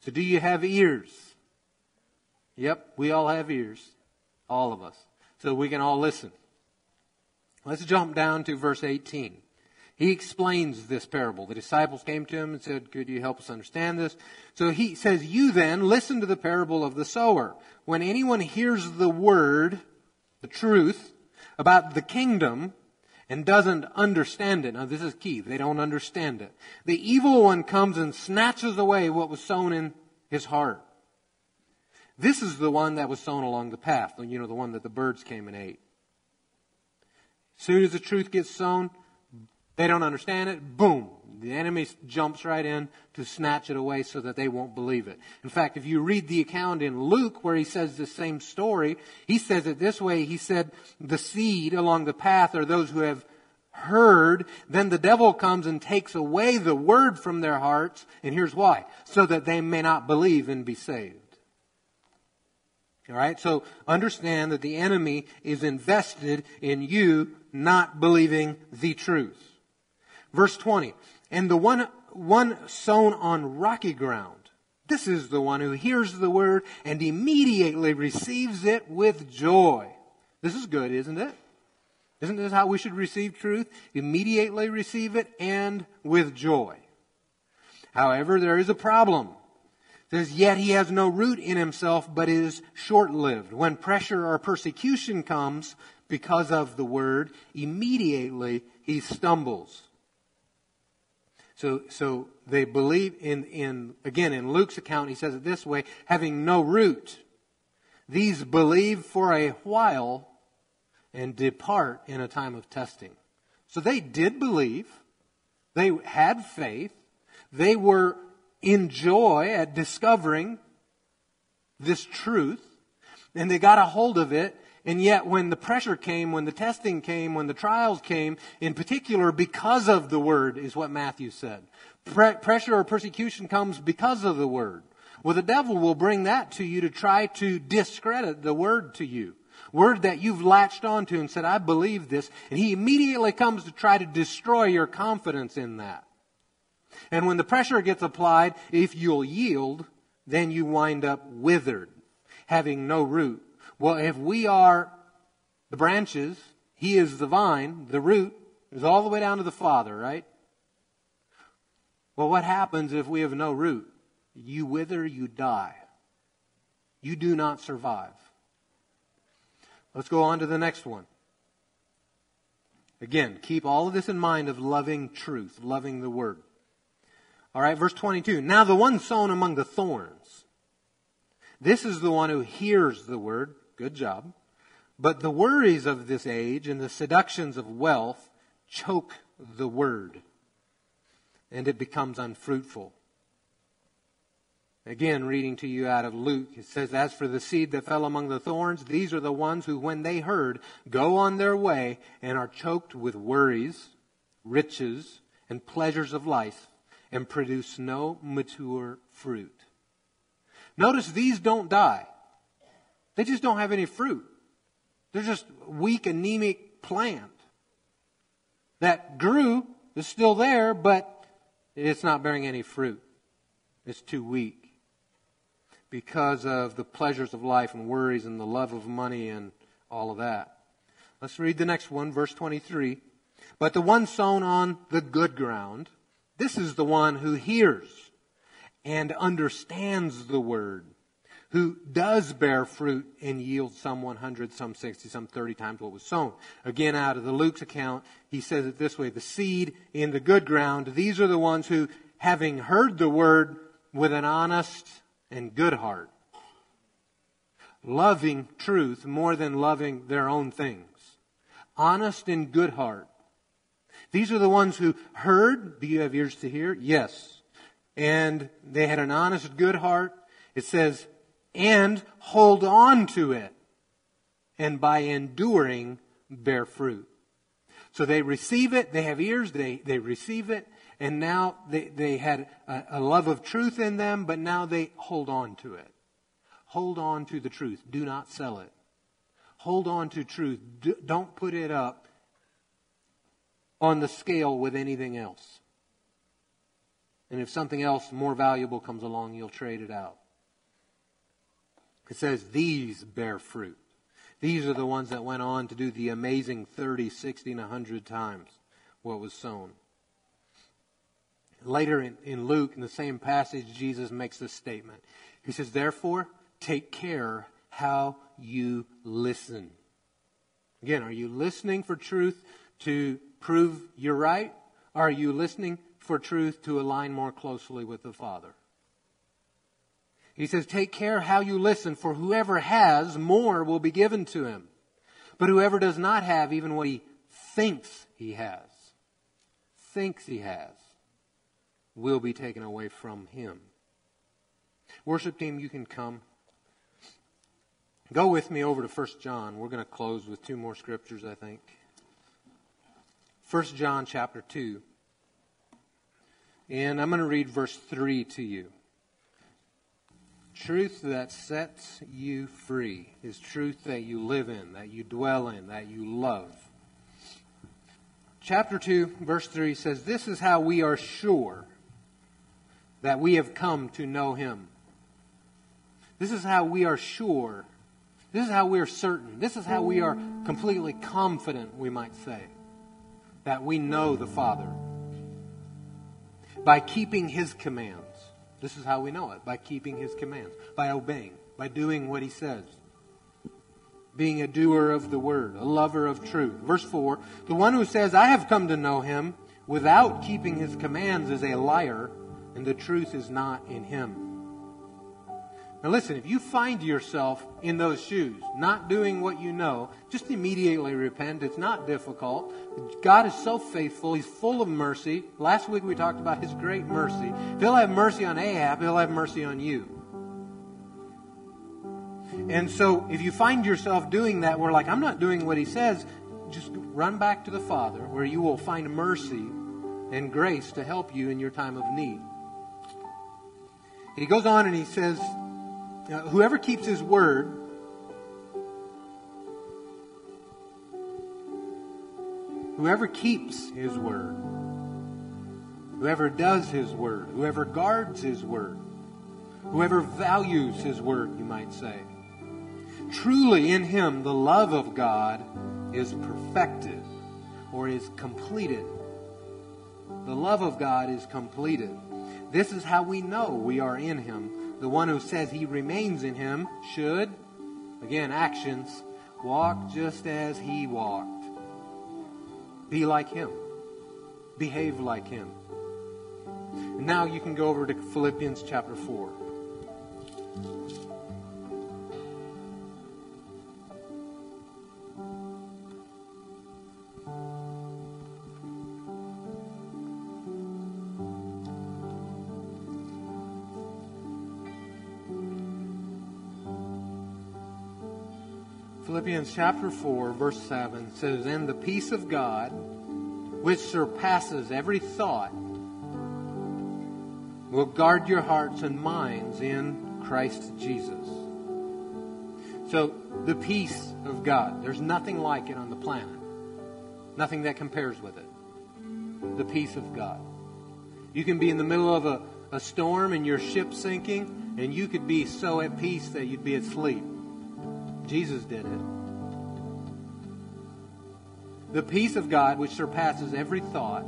So do you have ears? Yep, we all have ears. All of us. So we can all listen. Let's jump down to verse 18. He explains this parable. The disciples came to him and said, Could you help us understand this? So he says, You then listen to the parable of the sower. When anyone hears the word, the truth, about the kingdom, and doesn't understand it. Now this is key. They don't understand it. The evil one comes and snatches away what was sown in his heart. This is the one that was sown along the path. You know, the one that the birds came and ate. Soon as the truth gets sown, they don't understand it. Boom. The enemy jumps right in to snatch it away so that they won't believe it. In fact, if you read the account in Luke where he says the same story, he says it this way. He said, the seed along the path are those who have heard, then the devil comes and takes away the word from their hearts. And here's why. So that they may not believe and be saved. All right, so understand that the enemy is invested in you not believing the truth. Verse 20. And the one, one sown on rocky ground. This is the one who hears the word and immediately receives it with joy. This is good, isn't it? Isn't this how we should receive truth? Immediately receive it and with joy. However, there is a problem says, Yet he has no root in himself, but is short lived. When pressure or persecution comes because of the word, immediately he stumbles. So, so they believe in, in, again, in Luke's account, he says it this way, having no root. These believe for a while and depart in a time of testing. So they did believe. They had faith. They were in joy at discovering this truth, and they got a hold of it. And yet, when the pressure came, when the testing came, when the trials came, in particular because of the word, is what Matthew said. Pre- pressure or persecution comes because of the word. Well, the devil will bring that to you to try to discredit the word to you. Word that you've latched onto and said, I believe this. And he immediately comes to try to destroy your confidence in that. And when the pressure gets applied, if you'll yield, then you wind up withered, having no root. Well, if we are the branches, He is the vine, the root is all the way down to the Father, right? Well, what happens if we have no root? You wither, you die. You do not survive. Let's go on to the next one. Again, keep all of this in mind of loving truth, loving the Word. All right, verse 22. Now the one sown among the thorns. This is the one who hears the word. Good job. But the worries of this age and the seductions of wealth choke the word, and it becomes unfruitful. Again, reading to you out of Luke, it says, As for the seed that fell among the thorns, these are the ones who, when they heard, go on their way and are choked with worries, riches, and pleasures of life and produce no mature fruit. Notice these don't die. They just don't have any fruit. They're just weak, anemic plant that grew, is still there, but it's not bearing any fruit. It's too weak because of the pleasures of life and worries and the love of money and all of that. Let's read the next one, verse 23. But the one sown on the good ground, this is the one who hears and understands the word, who does bear fruit and yield some 100, some 60, some 30 times what was sown. Again, out of the Luke's account, he says it this way the seed in the good ground, these are the ones who, having heard the word with an honest and good heart, loving truth more than loving their own things, honest and good heart. These are the ones who heard. Do you have ears to hear? Yes. And they had an honest, good heart. It says, and hold on to it. And by enduring, bear fruit. So they receive it. They have ears. They, they receive it. And now they, they had a, a love of truth in them, but now they hold on to it. Hold on to the truth. Do not sell it. Hold on to truth. Do, don't put it up on the scale with anything else. And if something else more valuable comes along, you'll trade it out. It says, These bear fruit. These are the ones that went on to do the amazing 30, 60, and 100 times what was sown. Later in, in Luke, in the same passage, Jesus makes this statement. He says, Therefore, take care how you listen. Again, are you listening for truth to prove you're right? Are you listening for truth to align more closely with the Father? He says, Take care how you listen, for whoever has, more will be given to him. But whoever does not have even what he thinks he has, thinks he has, will be taken away from him. Worship team, you can come. Go with me over to 1 John. We're going to close with two more scriptures, I think. 1 John chapter 2. And I'm going to read verse 3 to you. Truth that sets you free is truth that you live in, that you dwell in, that you love. Chapter 2, verse 3 says, This is how we are sure that we have come to know him. This is how we are sure. This is how we are certain. This is how we are completely confident, we might say, that we know the Father. By keeping his commands. This is how we know it by keeping his commands, by obeying, by doing what he says. Being a doer of the word, a lover of truth. Verse 4 The one who says, I have come to know him without keeping his commands is a liar and the truth is not in him. Now, listen, if you find yourself in those shoes, not doing what you know, just immediately repent. It's not difficult. God is so faithful. He's full of mercy. Last week we talked about His great mercy. If He'll have mercy on Ahab, He'll have mercy on you. And so, if you find yourself doing that, we're like, I'm not doing what He says, just run back to the Father, where you will find mercy and grace to help you in your time of need. He goes on and he says, Whoever keeps his word, whoever keeps his word, whoever does his word, whoever guards his word, whoever values his word, you might say, truly in him the love of God is perfected or is completed. The love of God is completed. This is how we know we are in Him. The one who says he remains in Him should, again, actions, walk just as He walked. Be like Him. Behave like Him. Now you can go over to Philippians chapter 4. Philippians chapter 4, verse 7 says, And the peace of God, which surpasses every thought, will guard your hearts and minds in Christ Jesus. So, the peace of God, there's nothing like it on the planet. Nothing that compares with it. The peace of God. You can be in the middle of a, a storm and your ship sinking, and you could be so at peace that you'd be asleep. Jesus did it. The peace of God, which surpasses every thought,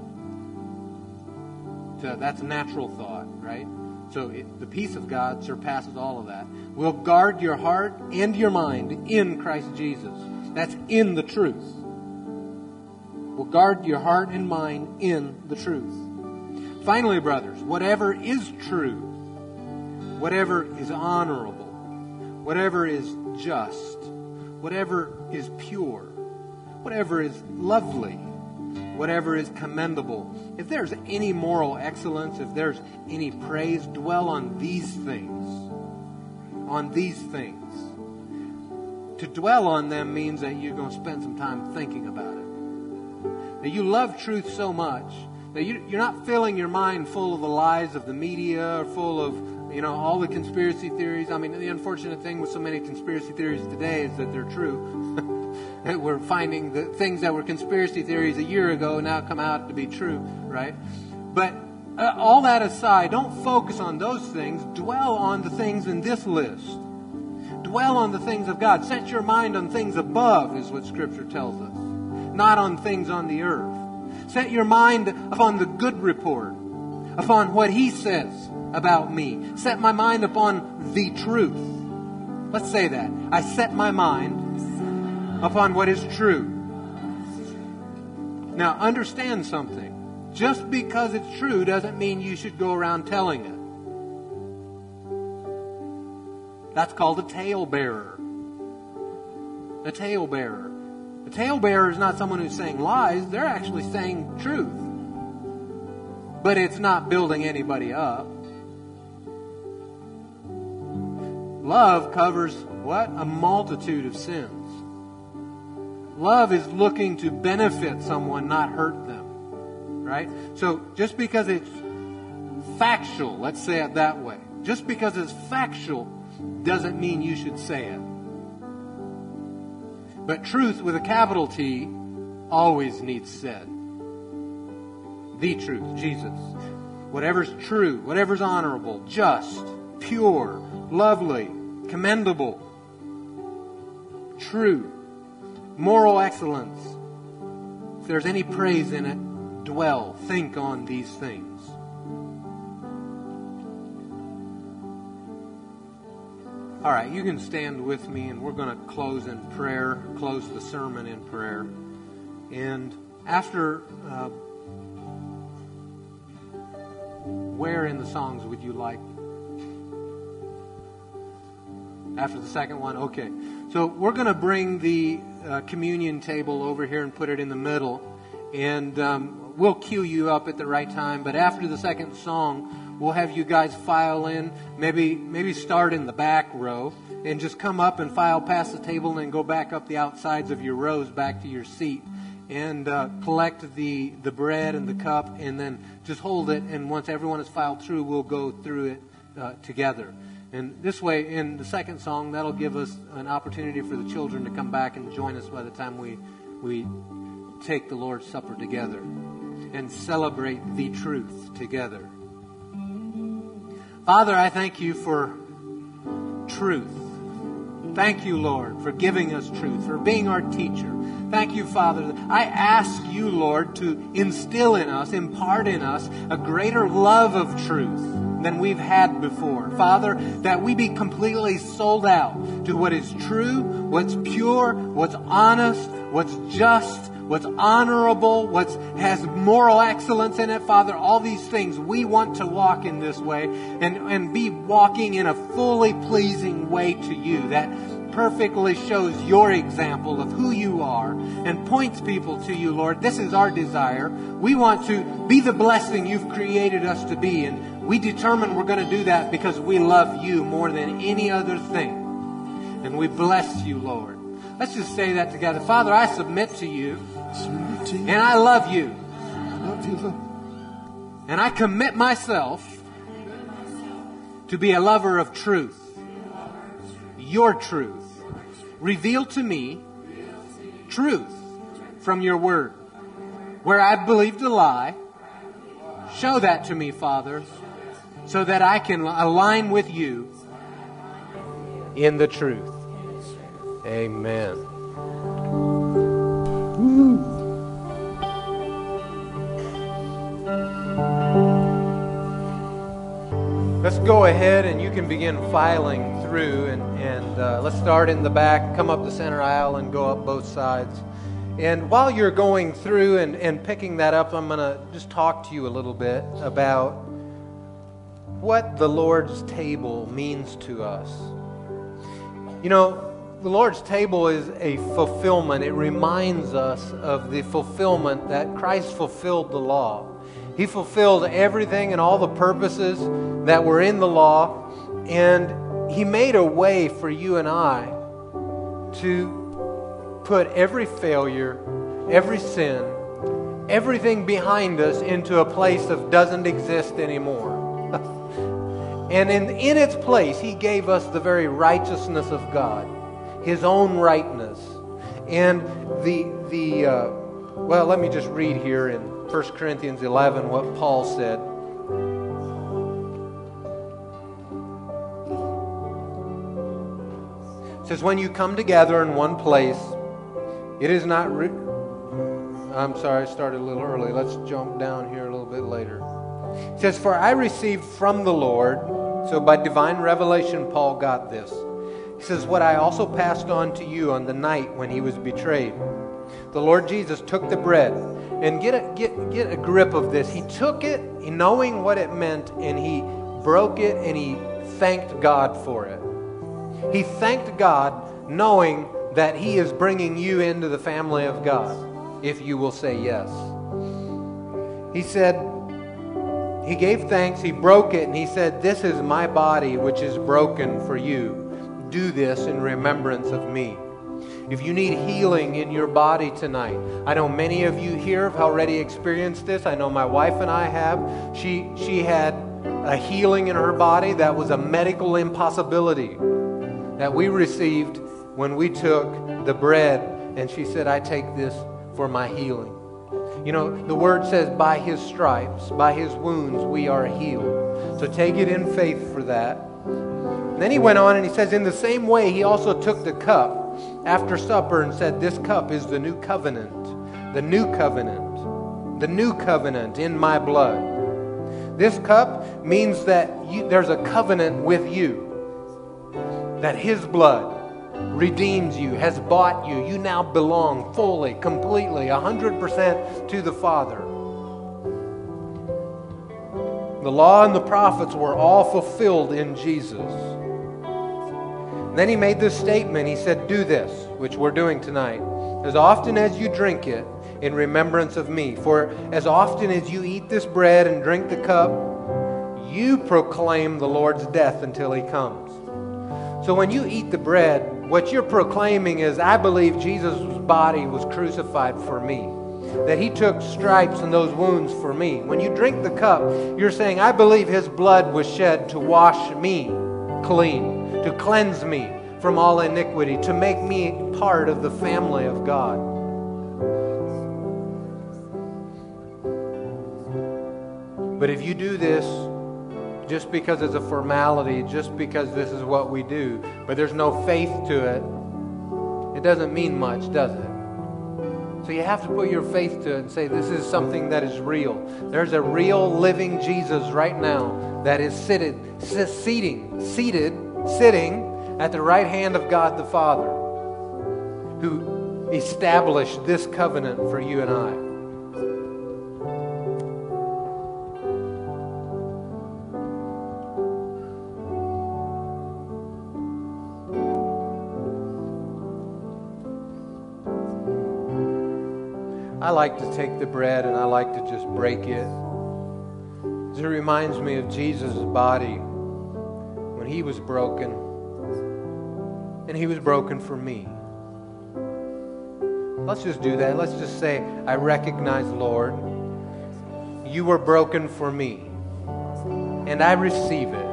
so that's natural thought, right? So it, the peace of God surpasses all of that. Will guard your heart and your mind in Christ Jesus. That's in the truth. Will guard your heart and mind in the truth. Finally, brothers, whatever is true, whatever is honorable, whatever is just, whatever is pure, whatever is lovely, whatever is commendable, if there's any moral excellence, if there's any praise, dwell on these things. On these things. To dwell on them means that you're going to spend some time thinking about it. That you love truth so much that you, are not filling your mind full of the lies of the media or full of you know all the conspiracy theories. I mean, the unfortunate thing with so many conspiracy theories today is that they're true. (laughs) we're finding the things that were conspiracy theories a year ago now come out to be true, right? But uh, all that aside, don't focus on those things. Dwell on the things in this list. Dwell on the things of God. Set your mind on things above, is what Scripture tells us, not on things on the earth. Set your mind upon the good report, upon what He says about me. Set my mind upon the truth. Let's say that. I set my mind upon what is true. Now, understand something. Just because it's true doesn't mean you should go around telling it. That's called a talebearer. A talebearer. A talebearer is not someone who's saying lies, they're actually saying truth. But it's not building anybody up. Love covers what? A multitude of sins. Love is looking to benefit someone, not hurt them. Right? So just because it's factual, let's say it that way, just because it's factual doesn't mean you should say it. But truth with a capital T always needs said. The truth, Jesus. Whatever's true, whatever's honorable, just, pure, lovely, commendable, true, moral excellence. If there's any praise in it, dwell, think on these things. All right, you can stand with me, and we're going to close in prayer, close the sermon in prayer. And after, uh, where in the songs would you like? After the second one? Okay. So we're going to bring the uh, communion table over here and put it in the middle. And um, we'll cue you up at the right time. But after the second song, we'll have you guys file in. Maybe maybe start in the back row and just come up and file past the table and then go back up the outsides of your rows back to your seat and uh, collect the the bread and the cup and then just hold it. And once everyone is filed through, we'll go through it uh, together. And this way, in the second song, that'll give us an opportunity for the children to come back and join us by the time we, we take the Lord's Supper together and celebrate the truth together. Father, I thank you for truth. Thank you, Lord, for giving us truth, for being our teacher. Thank you, Father. I ask you, Lord, to instill in us, impart in us a greater love of truth than we've had before. Father, that we be completely sold out to what is true, what's pure, what's honest, what's just, what's honorable, what has moral excellence in it, Father, all these things, we want to walk in this way and, and be walking in a fully pleasing way to you that perfectly shows your example of who you are and points people to you, Lord. This is our desire. We want to be the blessing you've created us to be. And we determine we're going to do that because we love you more than any other thing. And we bless you, Lord. Let's just say that together. Father, I submit to you. And I love you. And I commit myself to be a lover of truth. Your truth. Reveal to me truth from your word. Where I've believed a lie, show that to me, Father, so that I can align with you in the truth. Amen. Let's go ahead and you can begin filing through and, and uh, let's start in the back, come up the center aisle and go up both sides. And while you're going through and, and picking that up, I'm going to just talk to you a little bit about what the Lord's table means to us. You know, the Lord's table is a fulfillment. It reminds us of the fulfillment that Christ fulfilled the law. He fulfilled everything and all the purposes that were in the law, and He made a way for you and I to put every failure, every sin, everything behind us into a place that doesn't exist anymore. (laughs) and in, in its place, He gave us the very righteousness of God, His own rightness. And the, the uh, well, let me just read here in 1 Corinthians 11 what Paul said. It says, When you come together in one place, it is not. Re- I'm sorry, I started a little early. Let's jump down here a little bit later. It says, For I received from the Lord, so by divine revelation, Paul got this. He says, What I also passed on to you on the night when he was betrayed. The Lord Jesus took the bread and get a, get, get a grip of this. He took it, knowing what it meant, and he broke it and he thanked God for it. He thanked God knowing that he is bringing you into the family of God if you will say yes. He said, He gave thanks, he broke it, and he said, This is my body which is broken for you. Do this in remembrance of me. If you need healing in your body tonight, I know many of you here have already experienced this. I know my wife and I have. She, she had a healing in her body that was a medical impossibility that we received when we took the bread and she said, I take this for my healing. You know, the word says, by his stripes, by his wounds, we are healed. So take it in faith for that. And then he went on and he says, in the same way, he also took the cup after supper and said, This cup is the new covenant, the new covenant, the new covenant in my blood. This cup means that you, there's a covenant with you, that His blood redeems you, has bought you. You now belong fully, completely, 100% to the Father. The law and the prophets were all fulfilled in Jesus. Then he made this statement. He said, Do this, which we're doing tonight. As often as you drink it, in remembrance of me. For as often as you eat this bread and drink the cup, you proclaim the Lord's death until he comes. So when you eat the bread, what you're proclaiming is, I believe Jesus' body was crucified for me. That he took stripes and those wounds for me. When you drink the cup, you're saying, I believe his blood was shed to wash me clean to cleanse me from all iniquity, to make me part of the family of God. But if you do this just because it's a formality, just because this is what we do, but there's no faith to it, it doesn't mean much, does it? So you have to put your faith to it and say, This is something that is real. There's a real living Jesus right now that is seated, seated sitting at the right hand of God the Father, who established this covenant for you and I. I like to take the bread and I like to just break it. It reminds me of Jesus' body when he was broken, and he was broken for me. Let's just do that. Let's just say, I recognize, Lord, you were broken for me, and I receive it.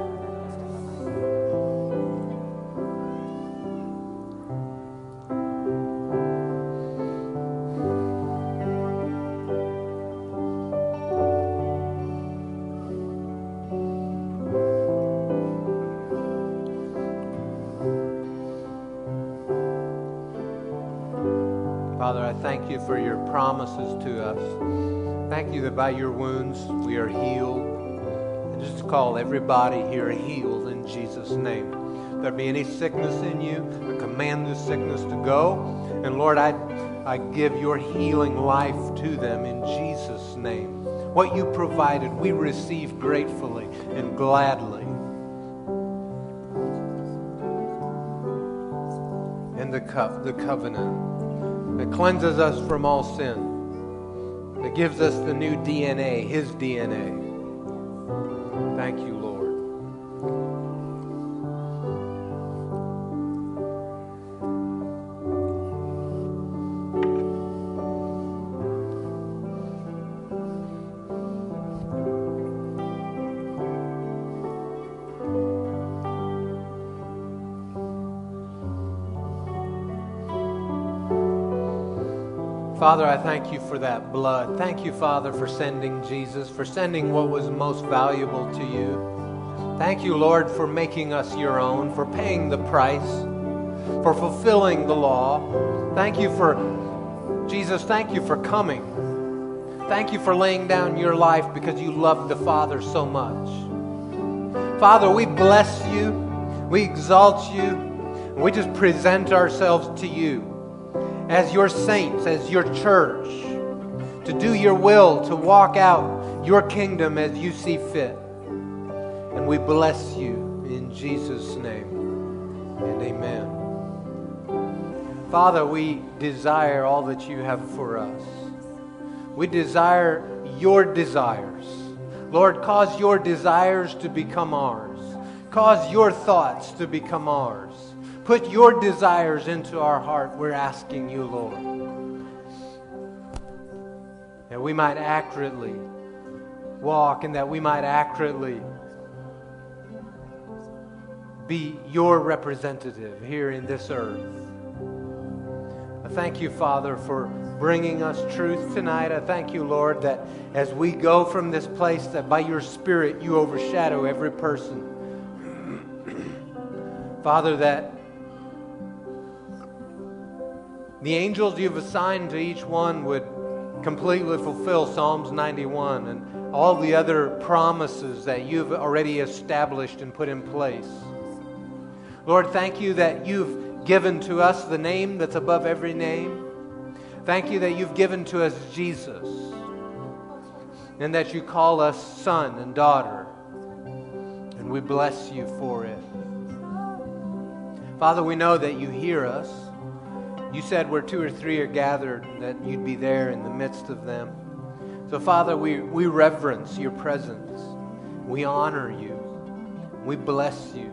Promises to us. Thank you that by your wounds we are healed. And just call everybody here healed in Jesus' name. There be any sickness in you, I command this sickness to go. And Lord, I, I give your healing life to them in Jesus' name. What you provided, we receive gratefully and gladly. And the cup, the covenant that cleanses us from all sin, that gives us the new DNA, His DNA. Thank you, Father, I thank you for that blood. Thank you, Father, for sending Jesus, for sending what was most valuable to you. Thank you, Lord, for making us your own, for paying the price, for fulfilling the law. Thank you for, Jesus, thank you for coming. Thank you for laying down your life because you loved the Father so much. Father, we bless you, we exalt you, and we just present ourselves to you as your saints, as your church, to do your will, to walk out your kingdom as you see fit. And we bless you in Jesus' name. And amen. Father, we desire all that you have for us. We desire your desires. Lord, cause your desires to become ours. Cause your thoughts to become ours. Put your desires into our heart, we're asking you, Lord. That we might accurately walk and that we might accurately be your representative here in this earth. I thank you, Father, for bringing us truth tonight. I thank you, Lord, that as we go from this place, that by your Spirit you overshadow every person. (clears throat) Father, that the angels you've assigned to each one would completely fulfill Psalms 91 and all the other promises that you've already established and put in place. Lord, thank you that you've given to us the name that's above every name. Thank you that you've given to us Jesus and that you call us son and daughter. And we bless you for it. Father, we know that you hear us. You said where two or three are gathered, that you'd be there in the midst of them. So, Father, we, we reverence your presence. We honor you. We bless you.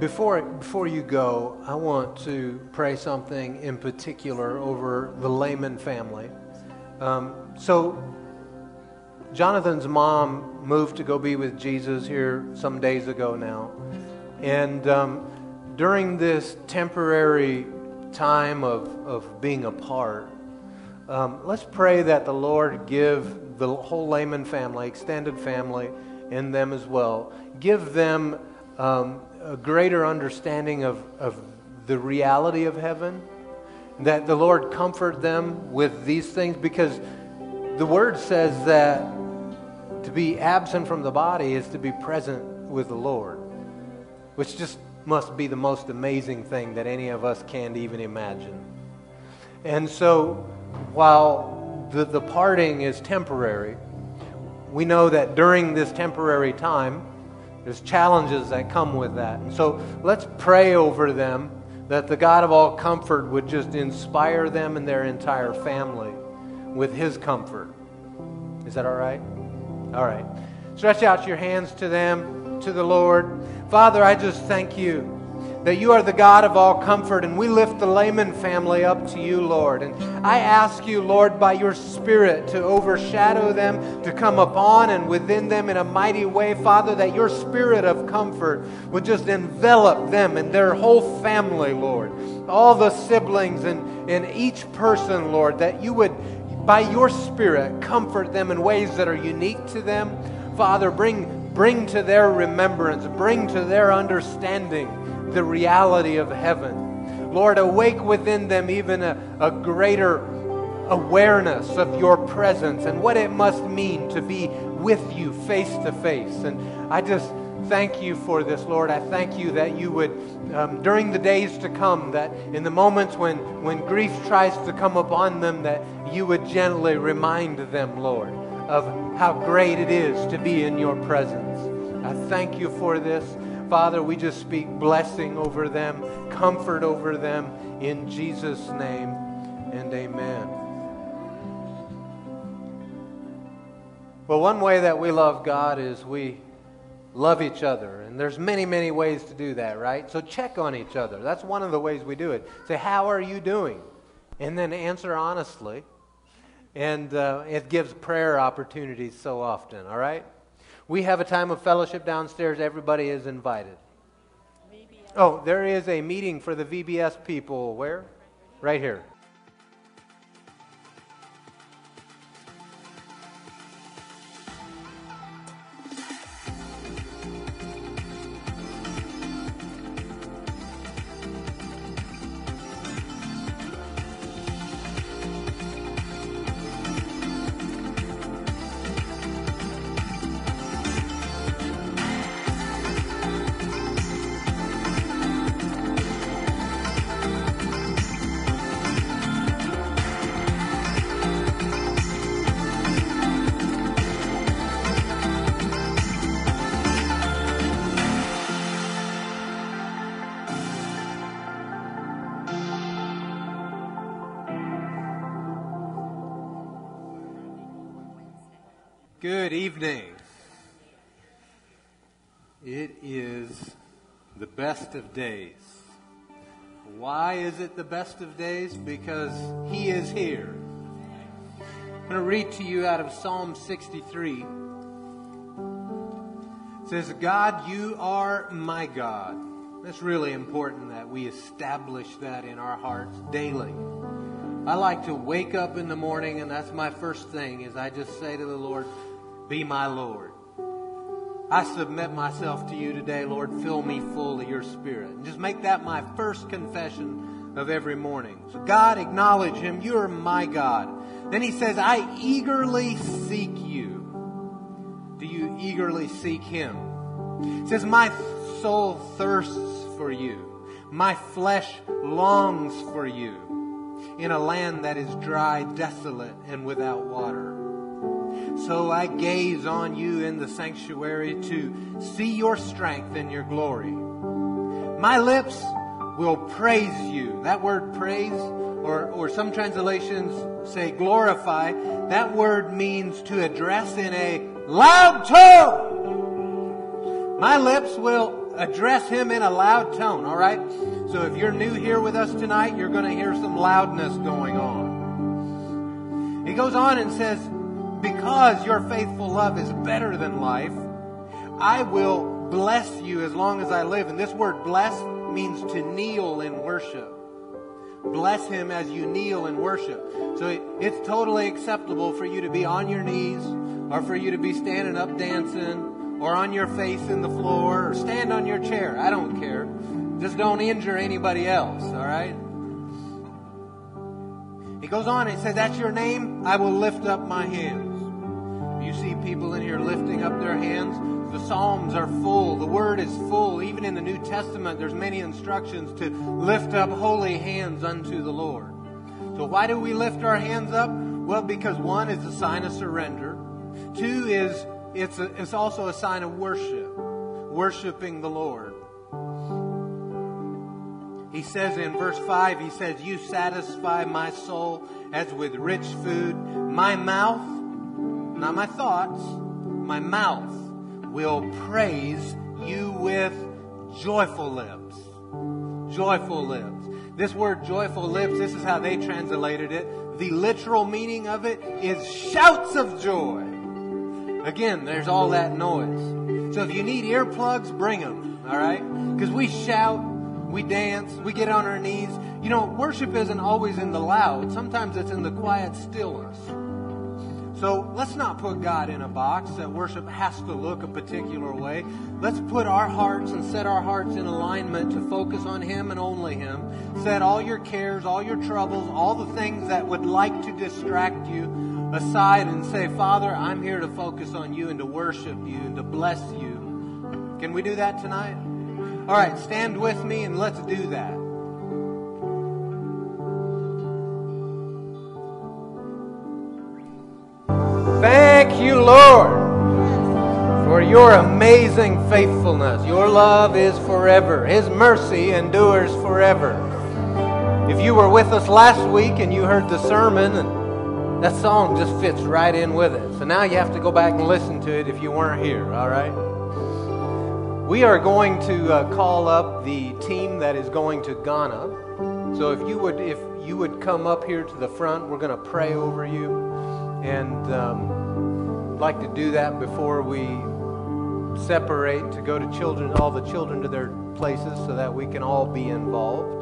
Before, before you go, I want to pray something in particular over the Lehman family. Um, so, Jonathan's mom moved to go be with Jesus here some days ago now. And um, during this temporary time of, of being apart, um, let's pray that the Lord give the whole Lehman family, extended family, and them as well, give them um, a greater understanding of, of the reality of heaven, that the Lord comfort them with these things because the word says that to be absent from the body is to be present with the Lord, which just must be the most amazing thing that any of us can't even imagine. And so, while the, the parting is temporary, we know that during this temporary time, there's challenges that come with that. And so let's pray over them that the God of all comfort would just inspire them and their entire family with his comfort. Is that all right? All right. Stretch out your hands to them, to the Lord. Father, I just thank you that you are the God of all comfort, and we lift the Lehman family up to you, Lord. And I ask you, Lord, by your Spirit to overshadow them, to come upon and within them in a mighty way, Father, that your Spirit of comfort would just envelop them and their whole family, Lord. All the siblings and, and each person, Lord, that you would by your Spirit, comfort them in ways that are unique to them. Father, bring, bring to their remembrance, bring to their understanding the reality of heaven. Lord, awake within them even a, a greater awareness of your presence and what it must mean to be with you face to face. And I just thank you for this, Lord. I thank you that you would, um, during the days to come, that in the moments when, when grief tries to come upon them, that you would gently remind them, Lord, of how great it is to be in your presence. I thank you for this. Father, we just speak blessing over them, comfort over them in Jesus' name, and amen. Well, one way that we love God is we love each other. And there's many, many ways to do that, right? So check on each other. That's one of the ways we do it. Say, How are you doing? And then answer honestly. And uh, it gives prayer opportunities so often, all right? We have a time of fellowship downstairs. Everybody is invited. VBS. Oh, there is a meeting for the VBS people. Where? Right here. Best of days. Why is it the best of days? Because He is here. I'm going to read to you out of Psalm 63. It says, God, you are my God. It's really important that we establish that in our hearts daily. I like to wake up in the morning, and that's my first thing, is I just say to the Lord, be my Lord. I submit myself to you today, Lord. Fill me full of your spirit. And just make that my first confession of every morning. So, God, acknowledge him. You're my God. Then he says, I eagerly seek you. Do you eagerly seek him? He says, My soul thirsts for you. My flesh longs for you in a land that is dry, desolate, and without water. So I gaze on you in the sanctuary to see your strength and your glory. My lips will praise you. That word praise, or, or some translations say glorify, that word means to address in a loud tone. My lips will address him in a loud tone, all right? So if you're new here with us tonight, you're going to hear some loudness going on. He goes on and says, because your faithful love is better than life, I will bless you as long as I live. And this word bless means to kneel in worship. Bless him as you kneel in worship. So it's totally acceptable for you to be on your knees or for you to be standing up dancing or on your face in the floor or stand on your chair. I don't care. Just don't injure anybody else, all right? He goes on and says, That's your name. I will lift up my hands. You see people in here lifting up their hands. The Psalms are full. The Word is full. Even in the New Testament, there's many instructions to lift up holy hands unto the Lord. So why do we lift our hands up? Well, because one is a sign of surrender. Two is it's, a, it's also a sign of worship, worshiping the Lord. He says in verse 5, he says, You satisfy my soul as with rich food. My mouth not my thoughts, my mouth will praise you with joyful lips. Joyful lips. This word joyful lips, this is how they translated it. The literal meaning of it is shouts of joy. Again, there's all that noise. So if you need earplugs, bring them, all right? Because we shout we dance, we get on our knees. You know, worship isn't always in the loud, sometimes it's in the quiet stillness. So let's not put God in a box that worship has to look a particular way. Let's put our hearts and set our hearts in alignment to focus on Him and only Him. Set all your cares, all your troubles, all the things that would like to distract you aside and say, Father, I'm here to focus on you and to worship you and to bless you. Can we do that tonight? All right, stand with me and let's do that. Lord, for your amazing faithfulness. Your love is forever, His mercy endures forever. If you were with us last week and you heard the sermon, and that song just fits right in with it. So now you have to go back and listen to it if you weren't here, all right? We are going to uh, call up the team that is going to Ghana. So if you would, if you would come up here to the front, we're going to pray over you and um, like to do that before we separate to go to children, all the children to their places, so that we can all be involved.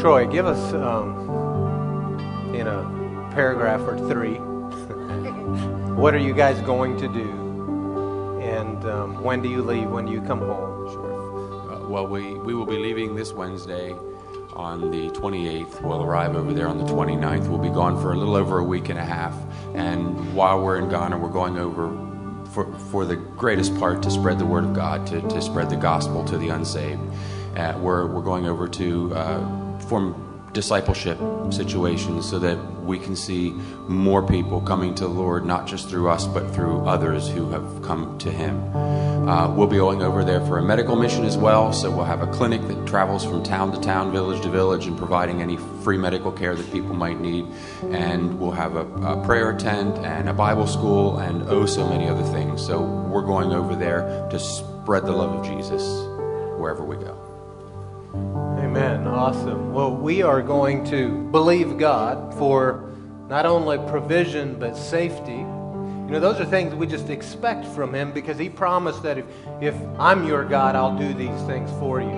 Troy, give us um, in a paragraph or three. (laughs) what are you guys going to do? And um, when do you leave? When do you come home? Sure. Well, we, we will be leaving this Wednesday on the 28th. We'll arrive over there on the 29th. We'll be gone for a little over a week and a half. And while we're in Ghana, we're going over for, for the greatest part to spread the word of God, to, to spread the gospel to the unsaved. Uh, we're, we're going over to uh, form discipleship situations so that we can see more people coming to the Lord, not just through us, but through others who have come to Him. Uh, we'll be going over there for a medical mission as well, so we'll have a clinic that travels from town to town, village to village, and providing any free medical care that people might need. And we'll have a, a prayer tent and a Bible school and oh, so many other things. So we're going over there to spread the love of Jesus wherever we go. Amen. Awesome. Well, we are going to believe God for not only provision but safety. You know, those are things we just expect from Him because He promised that if, if I'm your God, I'll do these things for you.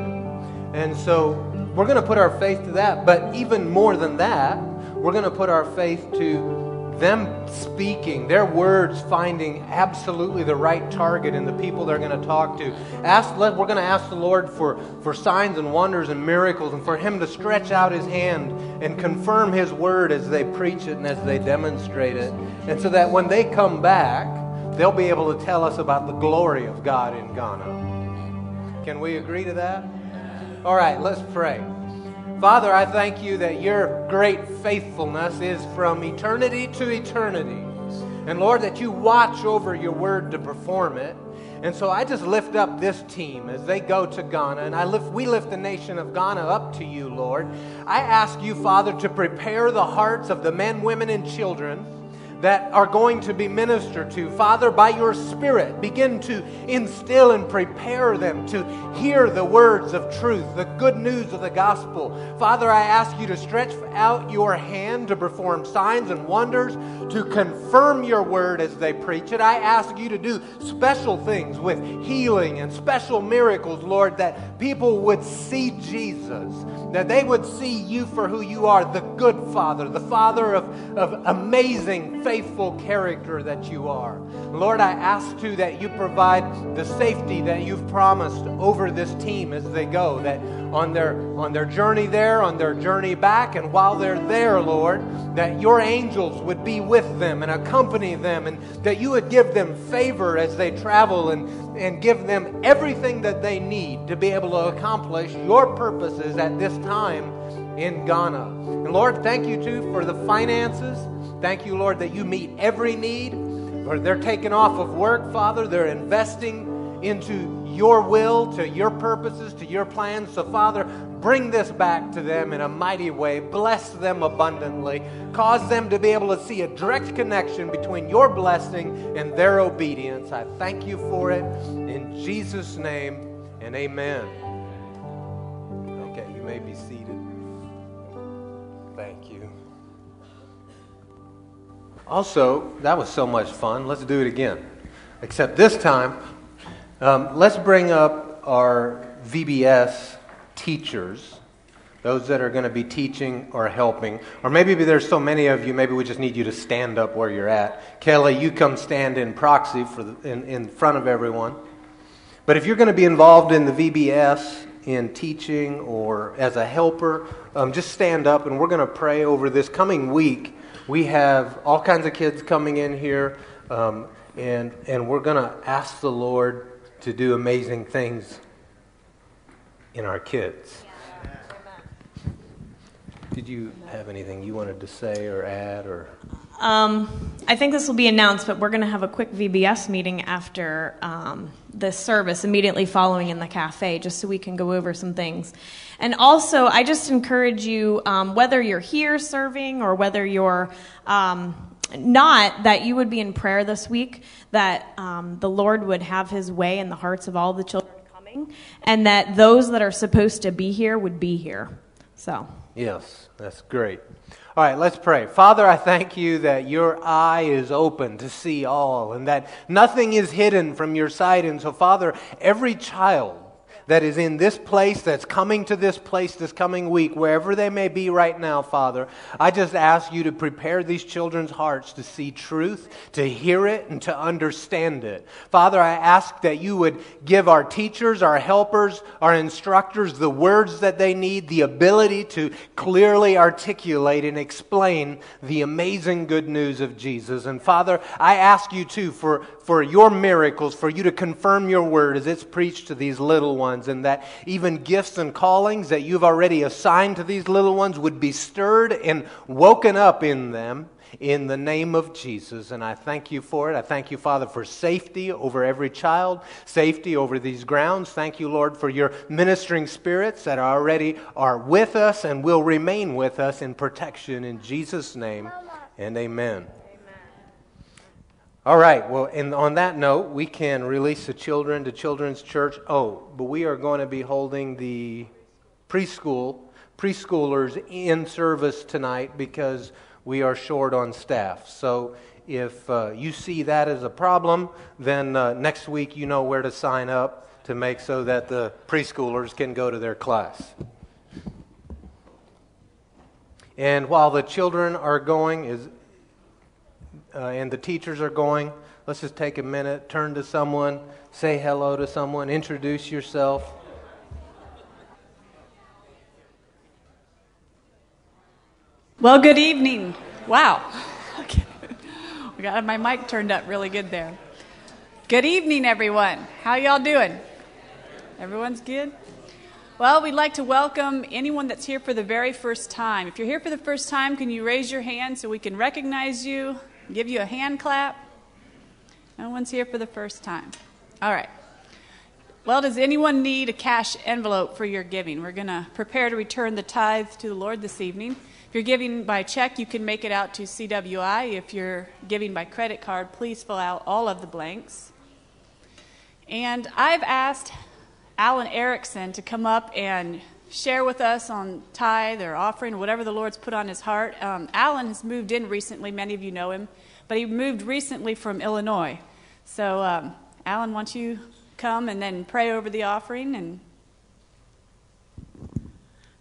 And so we're going to put our faith to that. But even more than that, we're going to put our faith to them speaking, their words finding absolutely the right target in the people they're going to talk to. Ask, we're going to ask the Lord for, for signs and wonders and miracles and for Him to stretch out His hand and confirm His word as they preach it and as they demonstrate it. And so that when they come back, they'll be able to tell us about the glory of God in Ghana. Can we agree to that? All right, let's pray. Father, I thank you that your great faithfulness is from eternity to eternity. And Lord, that you watch over your word to perform it. And so I just lift up this team as they go to Ghana, and I lift, we lift the nation of Ghana up to you, Lord. I ask you, Father, to prepare the hearts of the men, women, and children that are going to be ministered to. Father, by your Spirit, begin to instill and prepare them to hear the words of truth, the good news of the gospel. Father, I ask you to stretch out your hand to perform signs and wonders, to confirm your word as they preach it. I ask you to do special things with healing and special miracles, Lord, that people would see Jesus, that they would see you for who you are, the good Father, the Father of, of amazing faithful character that you are. Lord, I ask too that you provide the safety that you've promised over this team as they go, that on their on their journey there, on their journey back, and while they're there, Lord, that your angels would be with them and accompany them, and that you would give them favor as they travel and, and give them everything that they need to be able to accomplish your purposes at this time in Ghana. And Lord, thank you too for the finances Thank you, Lord, that you meet every need. Lord, they're taking off of work, Father. They're investing into your will, to your purposes, to your plans. So, Father, bring this back to them in a mighty way. Bless them abundantly. Cause them to be able to see a direct connection between your blessing and their obedience. I thank you for it. In Jesus' name, and amen. Okay, you may be seated. Thank you. Also, that was so much fun. Let's do it again. Except this time, um, let's bring up our VBS teachers, those that are going to be teaching or helping. Or maybe there's so many of you, maybe we just need you to stand up where you're at. Kelly, you come stand in proxy for the, in, in front of everyone. But if you're going to be involved in the VBS, in teaching, or as a helper, um, just stand up and we're going to pray over this coming week. We have all kinds of kids coming in here, um, and, and we're going to ask the Lord to do amazing things in our kids. Did you have anything you wanted to say or add or? Um, I think this will be announced, but we're going to have a quick VBS meeting after um, the service, immediately following in the cafe, just so we can go over some things. And also, I just encourage you, um, whether you're here serving or whether you're um, not, that you would be in prayer this week, that um, the Lord would have his way in the hearts of all the children coming, and that those that are supposed to be here would be here. So. Yes, that's great. All right, let's pray. Father, I thank you that your eye is open to see all and that nothing is hidden from your sight. And so, Father, every child that is in this place, that's coming to this place this coming week, wherever they may be right now, Father, I just ask you to prepare these children's hearts to see truth, to hear it, and to understand it. Father, I ask that you would give our teachers, our helpers, our instructors the words that they need, the ability to clearly articulate and explain the amazing good news of Jesus. And Father, I ask you too for, for your miracles, for you to confirm your word as it's preached to these little ones, and that even gifts and callings that you've already assigned to these little ones would be stirred and woken up in them in the name of Jesus. And I thank you for it. I thank you, Father, for safety over every child, safety over these grounds. Thank you, Lord, for your ministering spirits that already are with us and will remain with us in protection in Jesus' name. And amen. All right, well, and on that note, we can release the children to Children's Church. Oh, but we are going to be holding the preschool, preschoolers in service tonight because we are short on staff. So if uh, you see that as a problem, then uh, next week you know where to sign up to make so that the preschoolers can go to their class. And while the children are going, is uh, and the teachers are going, let's just take a minute, turn to someone, say hello to someone, introduce yourself. Well, good evening. Wow. (laughs) we got my mic turned up really good there. Good evening, everyone. How y'all doing? Everyone's good? Well, we'd like to welcome anyone that's here for the very first time. If you're here for the first time, can you raise your hand so we can recognize you? Give you a hand clap? No one's here for the first time. All right. Well, does anyone need a cash envelope for your giving? We're going to prepare to return the tithe to the Lord this evening. If you're giving by check, you can make it out to CWI. If you're giving by credit card, please fill out all of the blanks. And I've asked Alan Erickson to come up and share with us on tithe or offering, whatever the Lord's put on his heart. Um, Alan has moved in recently. Many of you know him, but he moved recently from Illinois. So, um, Alan, why don't you come and then pray over the offering and.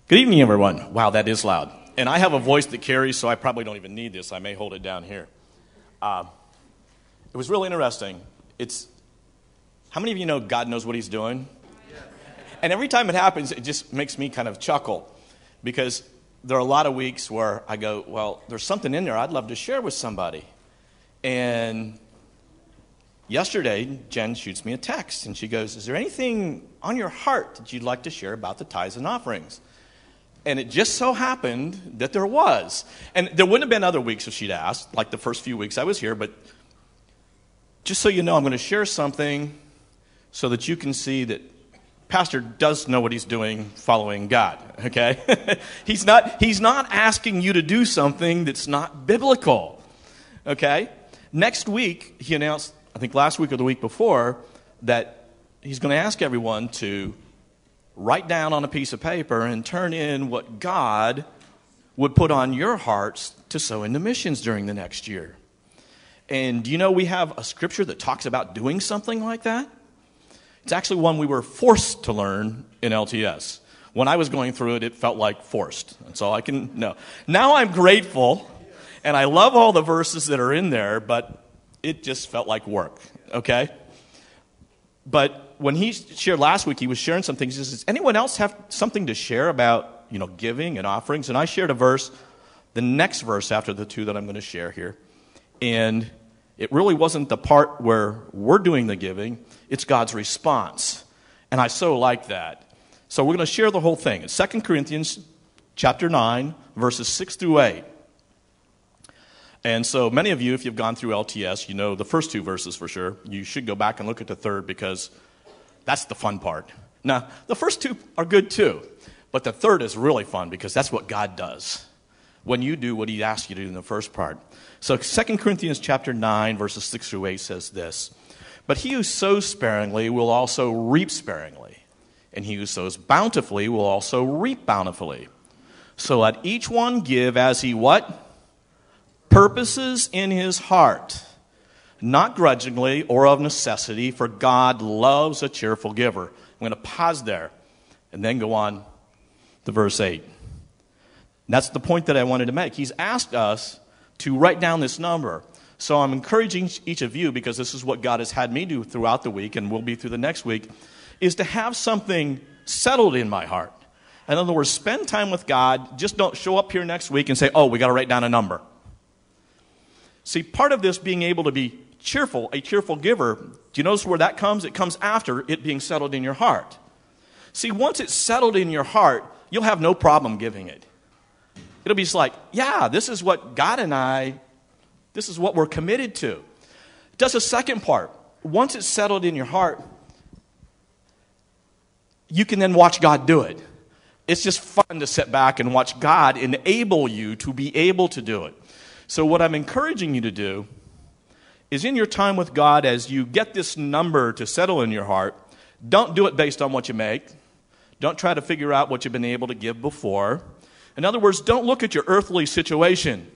Good evening, everyone. Wow, that is loud. And I have a voice that carries, so I probably don't even need this. I may hold it down here. Uh, it was really interesting. It's how many of you know God knows what He's doing? And every time it happens, it just makes me kind of chuckle because there are a lot of weeks where I go, Well, there's something in there I'd love to share with somebody. And yesterday, Jen shoots me a text and she goes, Is there anything on your heart that you'd like to share about the tithes and offerings? And it just so happened that there was. And there wouldn't have been other weeks if she'd asked, like the first few weeks I was here, but just so you know, I'm going to share something so that you can see that pastor does know what he's doing following God, okay? (laughs) he's, not, he's not asking you to do something that's not biblical, okay? Next week, he announced, I think last week or the week before, that he's going to ask everyone to write down on a piece of paper and turn in what God would put on your hearts to sow into missions during the next year. And do you know we have a scripture that talks about doing something like that? It's actually one we were forced to learn in LTS. When I was going through it, it felt like forced. That's all I can know. Now I'm grateful, and I love all the verses that are in there, but it just felt like work, okay? But when he shared last week, he was sharing some things. He says, Does anyone else have something to share about, you know, giving and offerings? And I shared a verse, the next verse after the two that I'm going to share here. And it really wasn't the part where we're doing the giving, it's God's response. And I so like that. So we're going to share the whole thing. It's 2 Corinthians chapter 9, verses 6 through 8. And so many of you, if you've gone through LTS, you know the first two verses for sure. You should go back and look at the third because that's the fun part. Now, the first two are good too, but the third is really fun because that's what God does when you do what he asks you to do in the first part. So 2 Corinthians chapter 9 verses 6 through 8 says this, "But he who sows sparingly will also reap sparingly, and he who sows bountifully will also reap bountifully. So let each one give as he what? purposes in his heart, not grudgingly or of necessity, for God loves a cheerful giver. I'm going to pause there and then go on to verse 8. That's the point that I wanted to make. He's asked us to write down this number. So I'm encouraging each of you, because this is what God has had me do throughout the week and will be through the next week, is to have something settled in my heart. In other words, spend time with God. Just don't show up here next week and say, oh, we got to write down a number. See, part of this being able to be cheerful, a cheerful giver, do you notice where that comes? It comes after it being settled in your heart. See, once it's settled in your heart, you'll have no problem giving it. It'll be just like, yeah, this is what God and I, this is what we're committed to. Does a second part. Once it's settled in your heart, you can then watch God do it. It's just fun to sit back and watch God enable you to be able to do it. So, what I'm encouraging you to do is in your time with God, as you get this number to settle in your heart, don't do it based on what you make. Don't try to figure out what you've been able to give before. In other words, don't look at your earthly situation.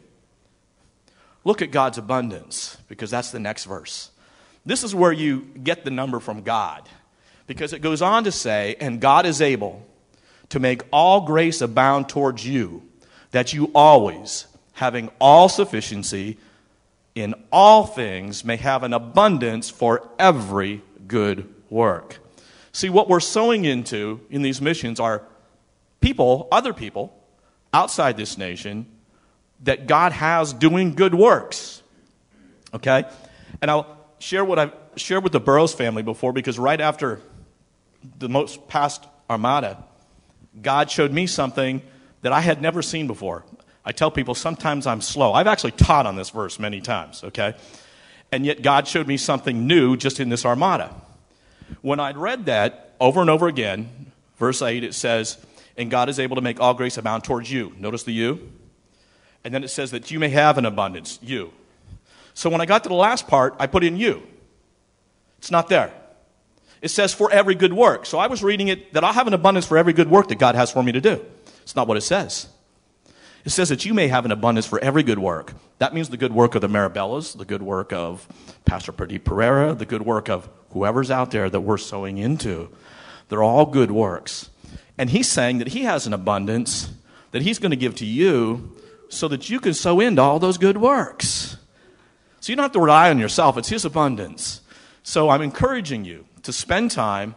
Look at God's abundance, because that's the next verse. This is where you get the number from God, because it goes on to say, And God is able to make all grace abound towards you, that you always, having all sufficiency in all things, may have an abundance for every good work. See, what we're sowing into in these missions are people, other people, outside this nation that God has doing good works. Okay? And I'll share what I've shared with the Burroughs family before because right after the most past Armada, God showed me something that I had never seen before. I tell people sometimes I'm slow. I've actually taught on this verse many times, okay? And yet God showed me something new just in this armada. When I'd read that over and over again, verse 8, it says, And God is able to make all grace abound towards you. Notice the you. And then it says that you may have an abundance, you. So when I got to the last part, I put in you. It's not there. It says for every good work. So I was reading it that I'll have an abundance for every good work that God has for me to do. It's not what it says. It says that you may have an abundance for every good work. That means the good work of the Marabellas, the good work of Pastor Pradeep Pereira, the good work of whoever's out there that we're sowing into. They're all good works. And he's saying that he has an abundance that he's going to give to you so that you can sow into all those good works. So you don't have to rely on yourself, it's his abundance. So I'm encouraging you to spend time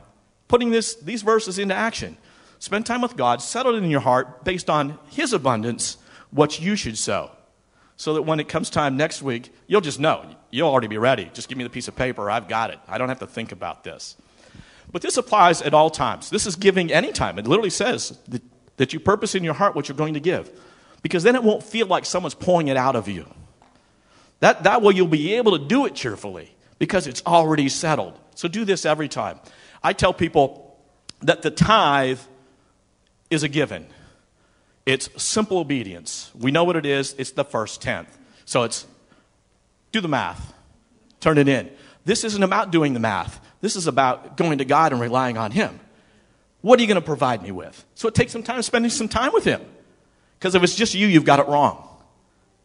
putting this, these verses into action. Spend time with God, settle it in your heart based on his abundance what you should sow. So that when it comes time next week, you'll just know. You'll already be ready. Just give me the piece of paper. I've got it. I don't have to think about this. But this applies at all times. This is giving any time. It literally says that, that you purpose in your heart what you're going to give. Because then it won't feel like someone's pulling it out of you. That, that way you'll be able to do it cheerfully because it's already settled. So do this every time. I tell people that the tithe is a given. It's simple obedience. We know what it is. It's the first tenth. So it's do the math, turn it in. This isn't about doing the math. This is about going to God and relying on Him. What are you going to provide me with? So it takes some time spending some time with Him. Because if it's just you, you've got it wrong.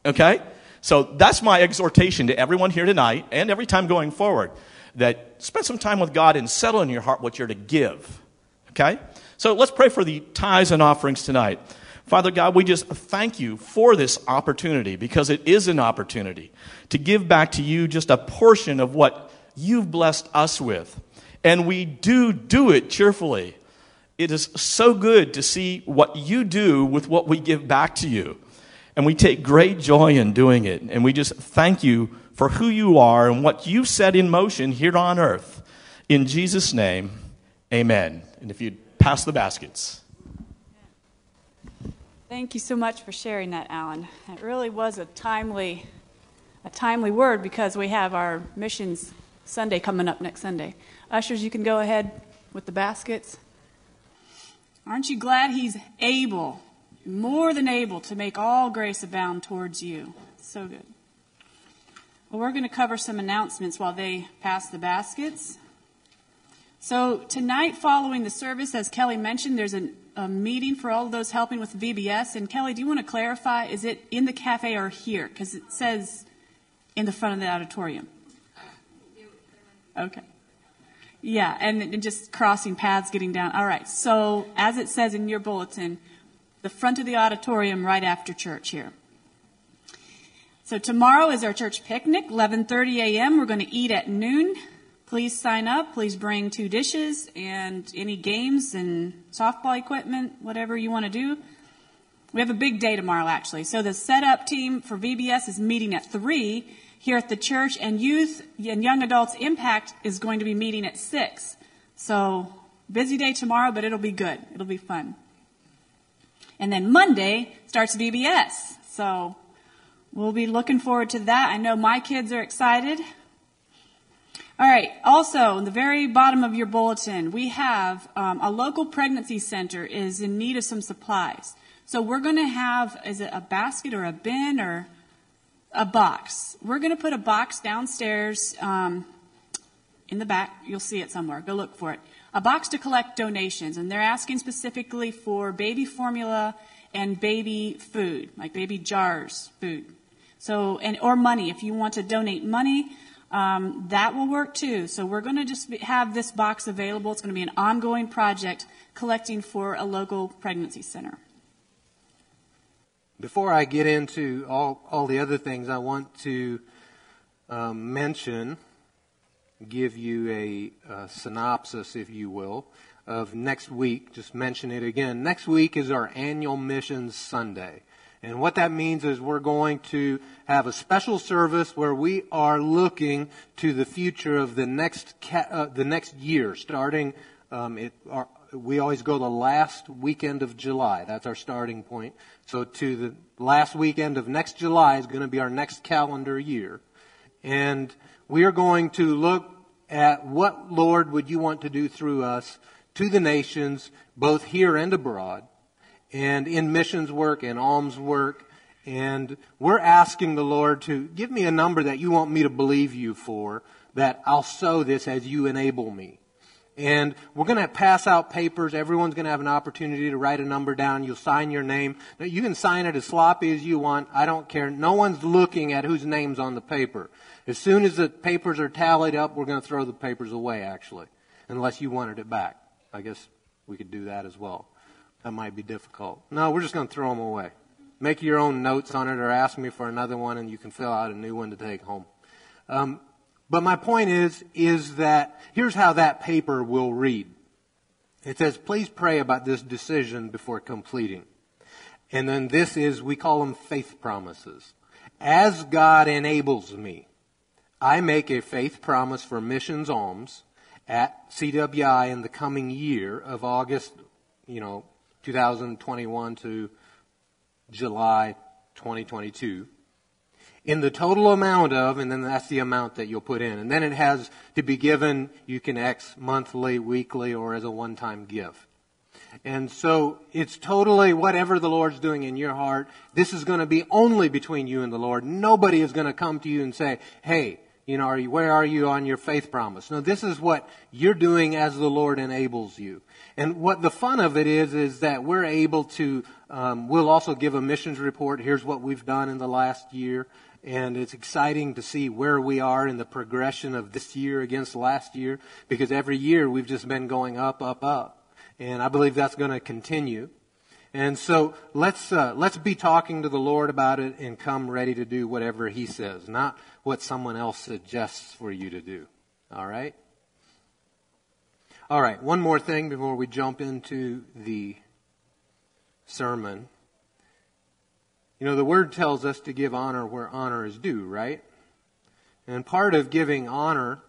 Okay? So that's my exhortation to everyone here tonight and every time going forward that spend some time with God and settle in your heart what you're to give. Okay? So let's pray for the tithes and offerings tonight. Father God, we just thank you for this opportunity because it is an opportunity to give back to you just a portion of what you've blessed us with. And we do do it cheerfully. It is so good to see what you do with what we give back to you. And we take great joy in doing it. And we just thank you for who you are and what you've set in motion here on earth. In Jesus' name, amen. And if you'd pass the baskets. Thank you so much for sharing that, Alan. It really was a timely, a timely word because we have our missions Sunday coming up next Sunday. Ushers, you can go ahead with the baskets. Aren't you glad he's able, more than able, to make all grace abound towards you? So good. Well, we're going to cover some announcements while they pass the baskets. So, tonight, following the service, as Kelly mentioned, there's an, a meeting for all of those helping with VBS. And, Kelly, do you want to clarify? Is it in the cafe or here? Because it says in the front of the auditorium. Okay. Yeah, and just crossing paths getting down. All right. So, as it says in your bulletin, the front of the auditorium right after church here. So tomorrow is our church picnic, 11:30 a.m. We're going to eat at noon. Please sign up. Please bring two dishes and any games and softball equipment, whatever you want to do. We have a big day tomorrow, actually. So the setup team for VBS is meeting at 3 here at the church, and youth and young adults impact is going to be meeting at 6. So, busy day tomorrow, but it'll be good. It'll be fun. And then Monday starts VBS. So, we'll be looking forward to that. I know my kids are excited. All right. Also, in the very bottom of your bulletin, we have um, a local pregnancy center is in need of some supplies. So we're going to have is it a basket or a bin or a box. We're going to put a box downstairs um, in the back. You'll see it somewhere. Go look for it. A box to collect donations, and they're asking specifically for baby formula and baby food, like baby jars food. So, and or money. If you want to donate money, um, that will work too. So we're going to just have this box available. It's going to be an ongoing project collecting for a local pregnancy center. Before I get into all, all the other things, I want to um, mention, give you a, a synopsis, if you will, of next week. Just mention it again. Next week is our annual Missions Sunday. And what that means is we're going to have a special service where we are looking to the future of the next ca- uh, the next year, starting. Um, it, our, we always go the last weekend of July. That's our starting point. So to the last weekend of next July is going to be our next calendar year. And we are going to look at what, Lord, would you want to do through us to the nations, both here and abroad, and in missions work and alms work. And we're asking the Lord to give me a number that you want me to believe you for, that I'll sow this as you enable me. And we're going to pass out papers. Everyone's going to have an opportunity to write a number down. You'll sign your name. Now, you can sign it as sloppy as you want. I don't care. No one's looking at whose name's on the paper. As soon as the papers are tallied up, we're going to throw the papers away, actually, unless you wanted it back. I guess we could do that as well. That might be difficult. No, we're just going to throw them away. Make your own notes on it or ask me for another one and you can fill out a new one to take home. Um, but my point is, is that here's how that paper will read. It says, please pray about this decision before completing. And then this is, we call them faith promises. As God enables me, I make a faith promise for missions alms at CWI in the coming year of August, you know, 2021 to July 2022 in the total amount of, and then that's the amount that you'll put in. And then it has to be given, you can X monthly, weekly, or as a one-time gift. And so it's totally whatever the Lord's doing in your heart. This is going to be only between you and the Lord. Nobody is going to come to you and say, hey, you know, are you, where are you on your faith promise? No, this is what you're doing as the Lord enables you. And what the fun of it is, is that we're able to, um, we'll also give a missions report. Here's what we've done in the last year. And it's exciting to see where we are in the progression of this year against last year because every year we've just been going up, up, up. And I believe that's going to continue. And so let's, uh, let's be talking to the Lord about it and come ready to do whatever He says, not what someone else suggests for you to do. All right? All right, one more thing before we jump into the sermon. You know, the word tells us to give honor where honor is due, right? And part of giving honor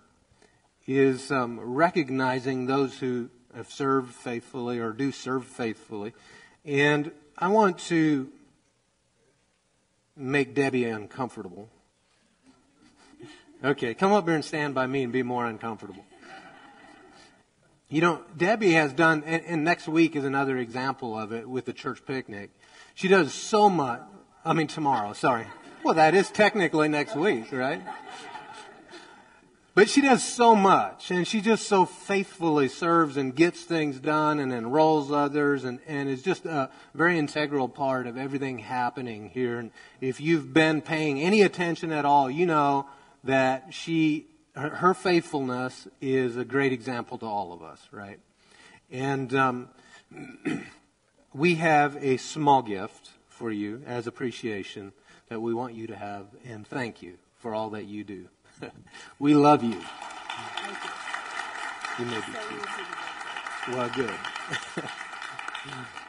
is um, recognizing those who have served faithfully or do serve faithfully. And I want to make Debbie uncomfortable. Okay, come up here and stand by me and be more uncomfortable. You know, Debbie has done, and, and, next week is another example of it with the church picnic. She does so much. I mean, tomorrow, sorry. Well, that is technically next week, right? But she does so much, and she just so faithfully serves and gets things done and enrolls others, and, and is just a very integral part of everything happening here. And if you've been paying any attention at all, you know that she, her, her faithfulness is a great example to all of us, right? And um, (clears throat) we have a small gift for you as appreciation that we want you to have, and thank you for all that you do. (laughs) we love you. You may be. Well, good. (laughs)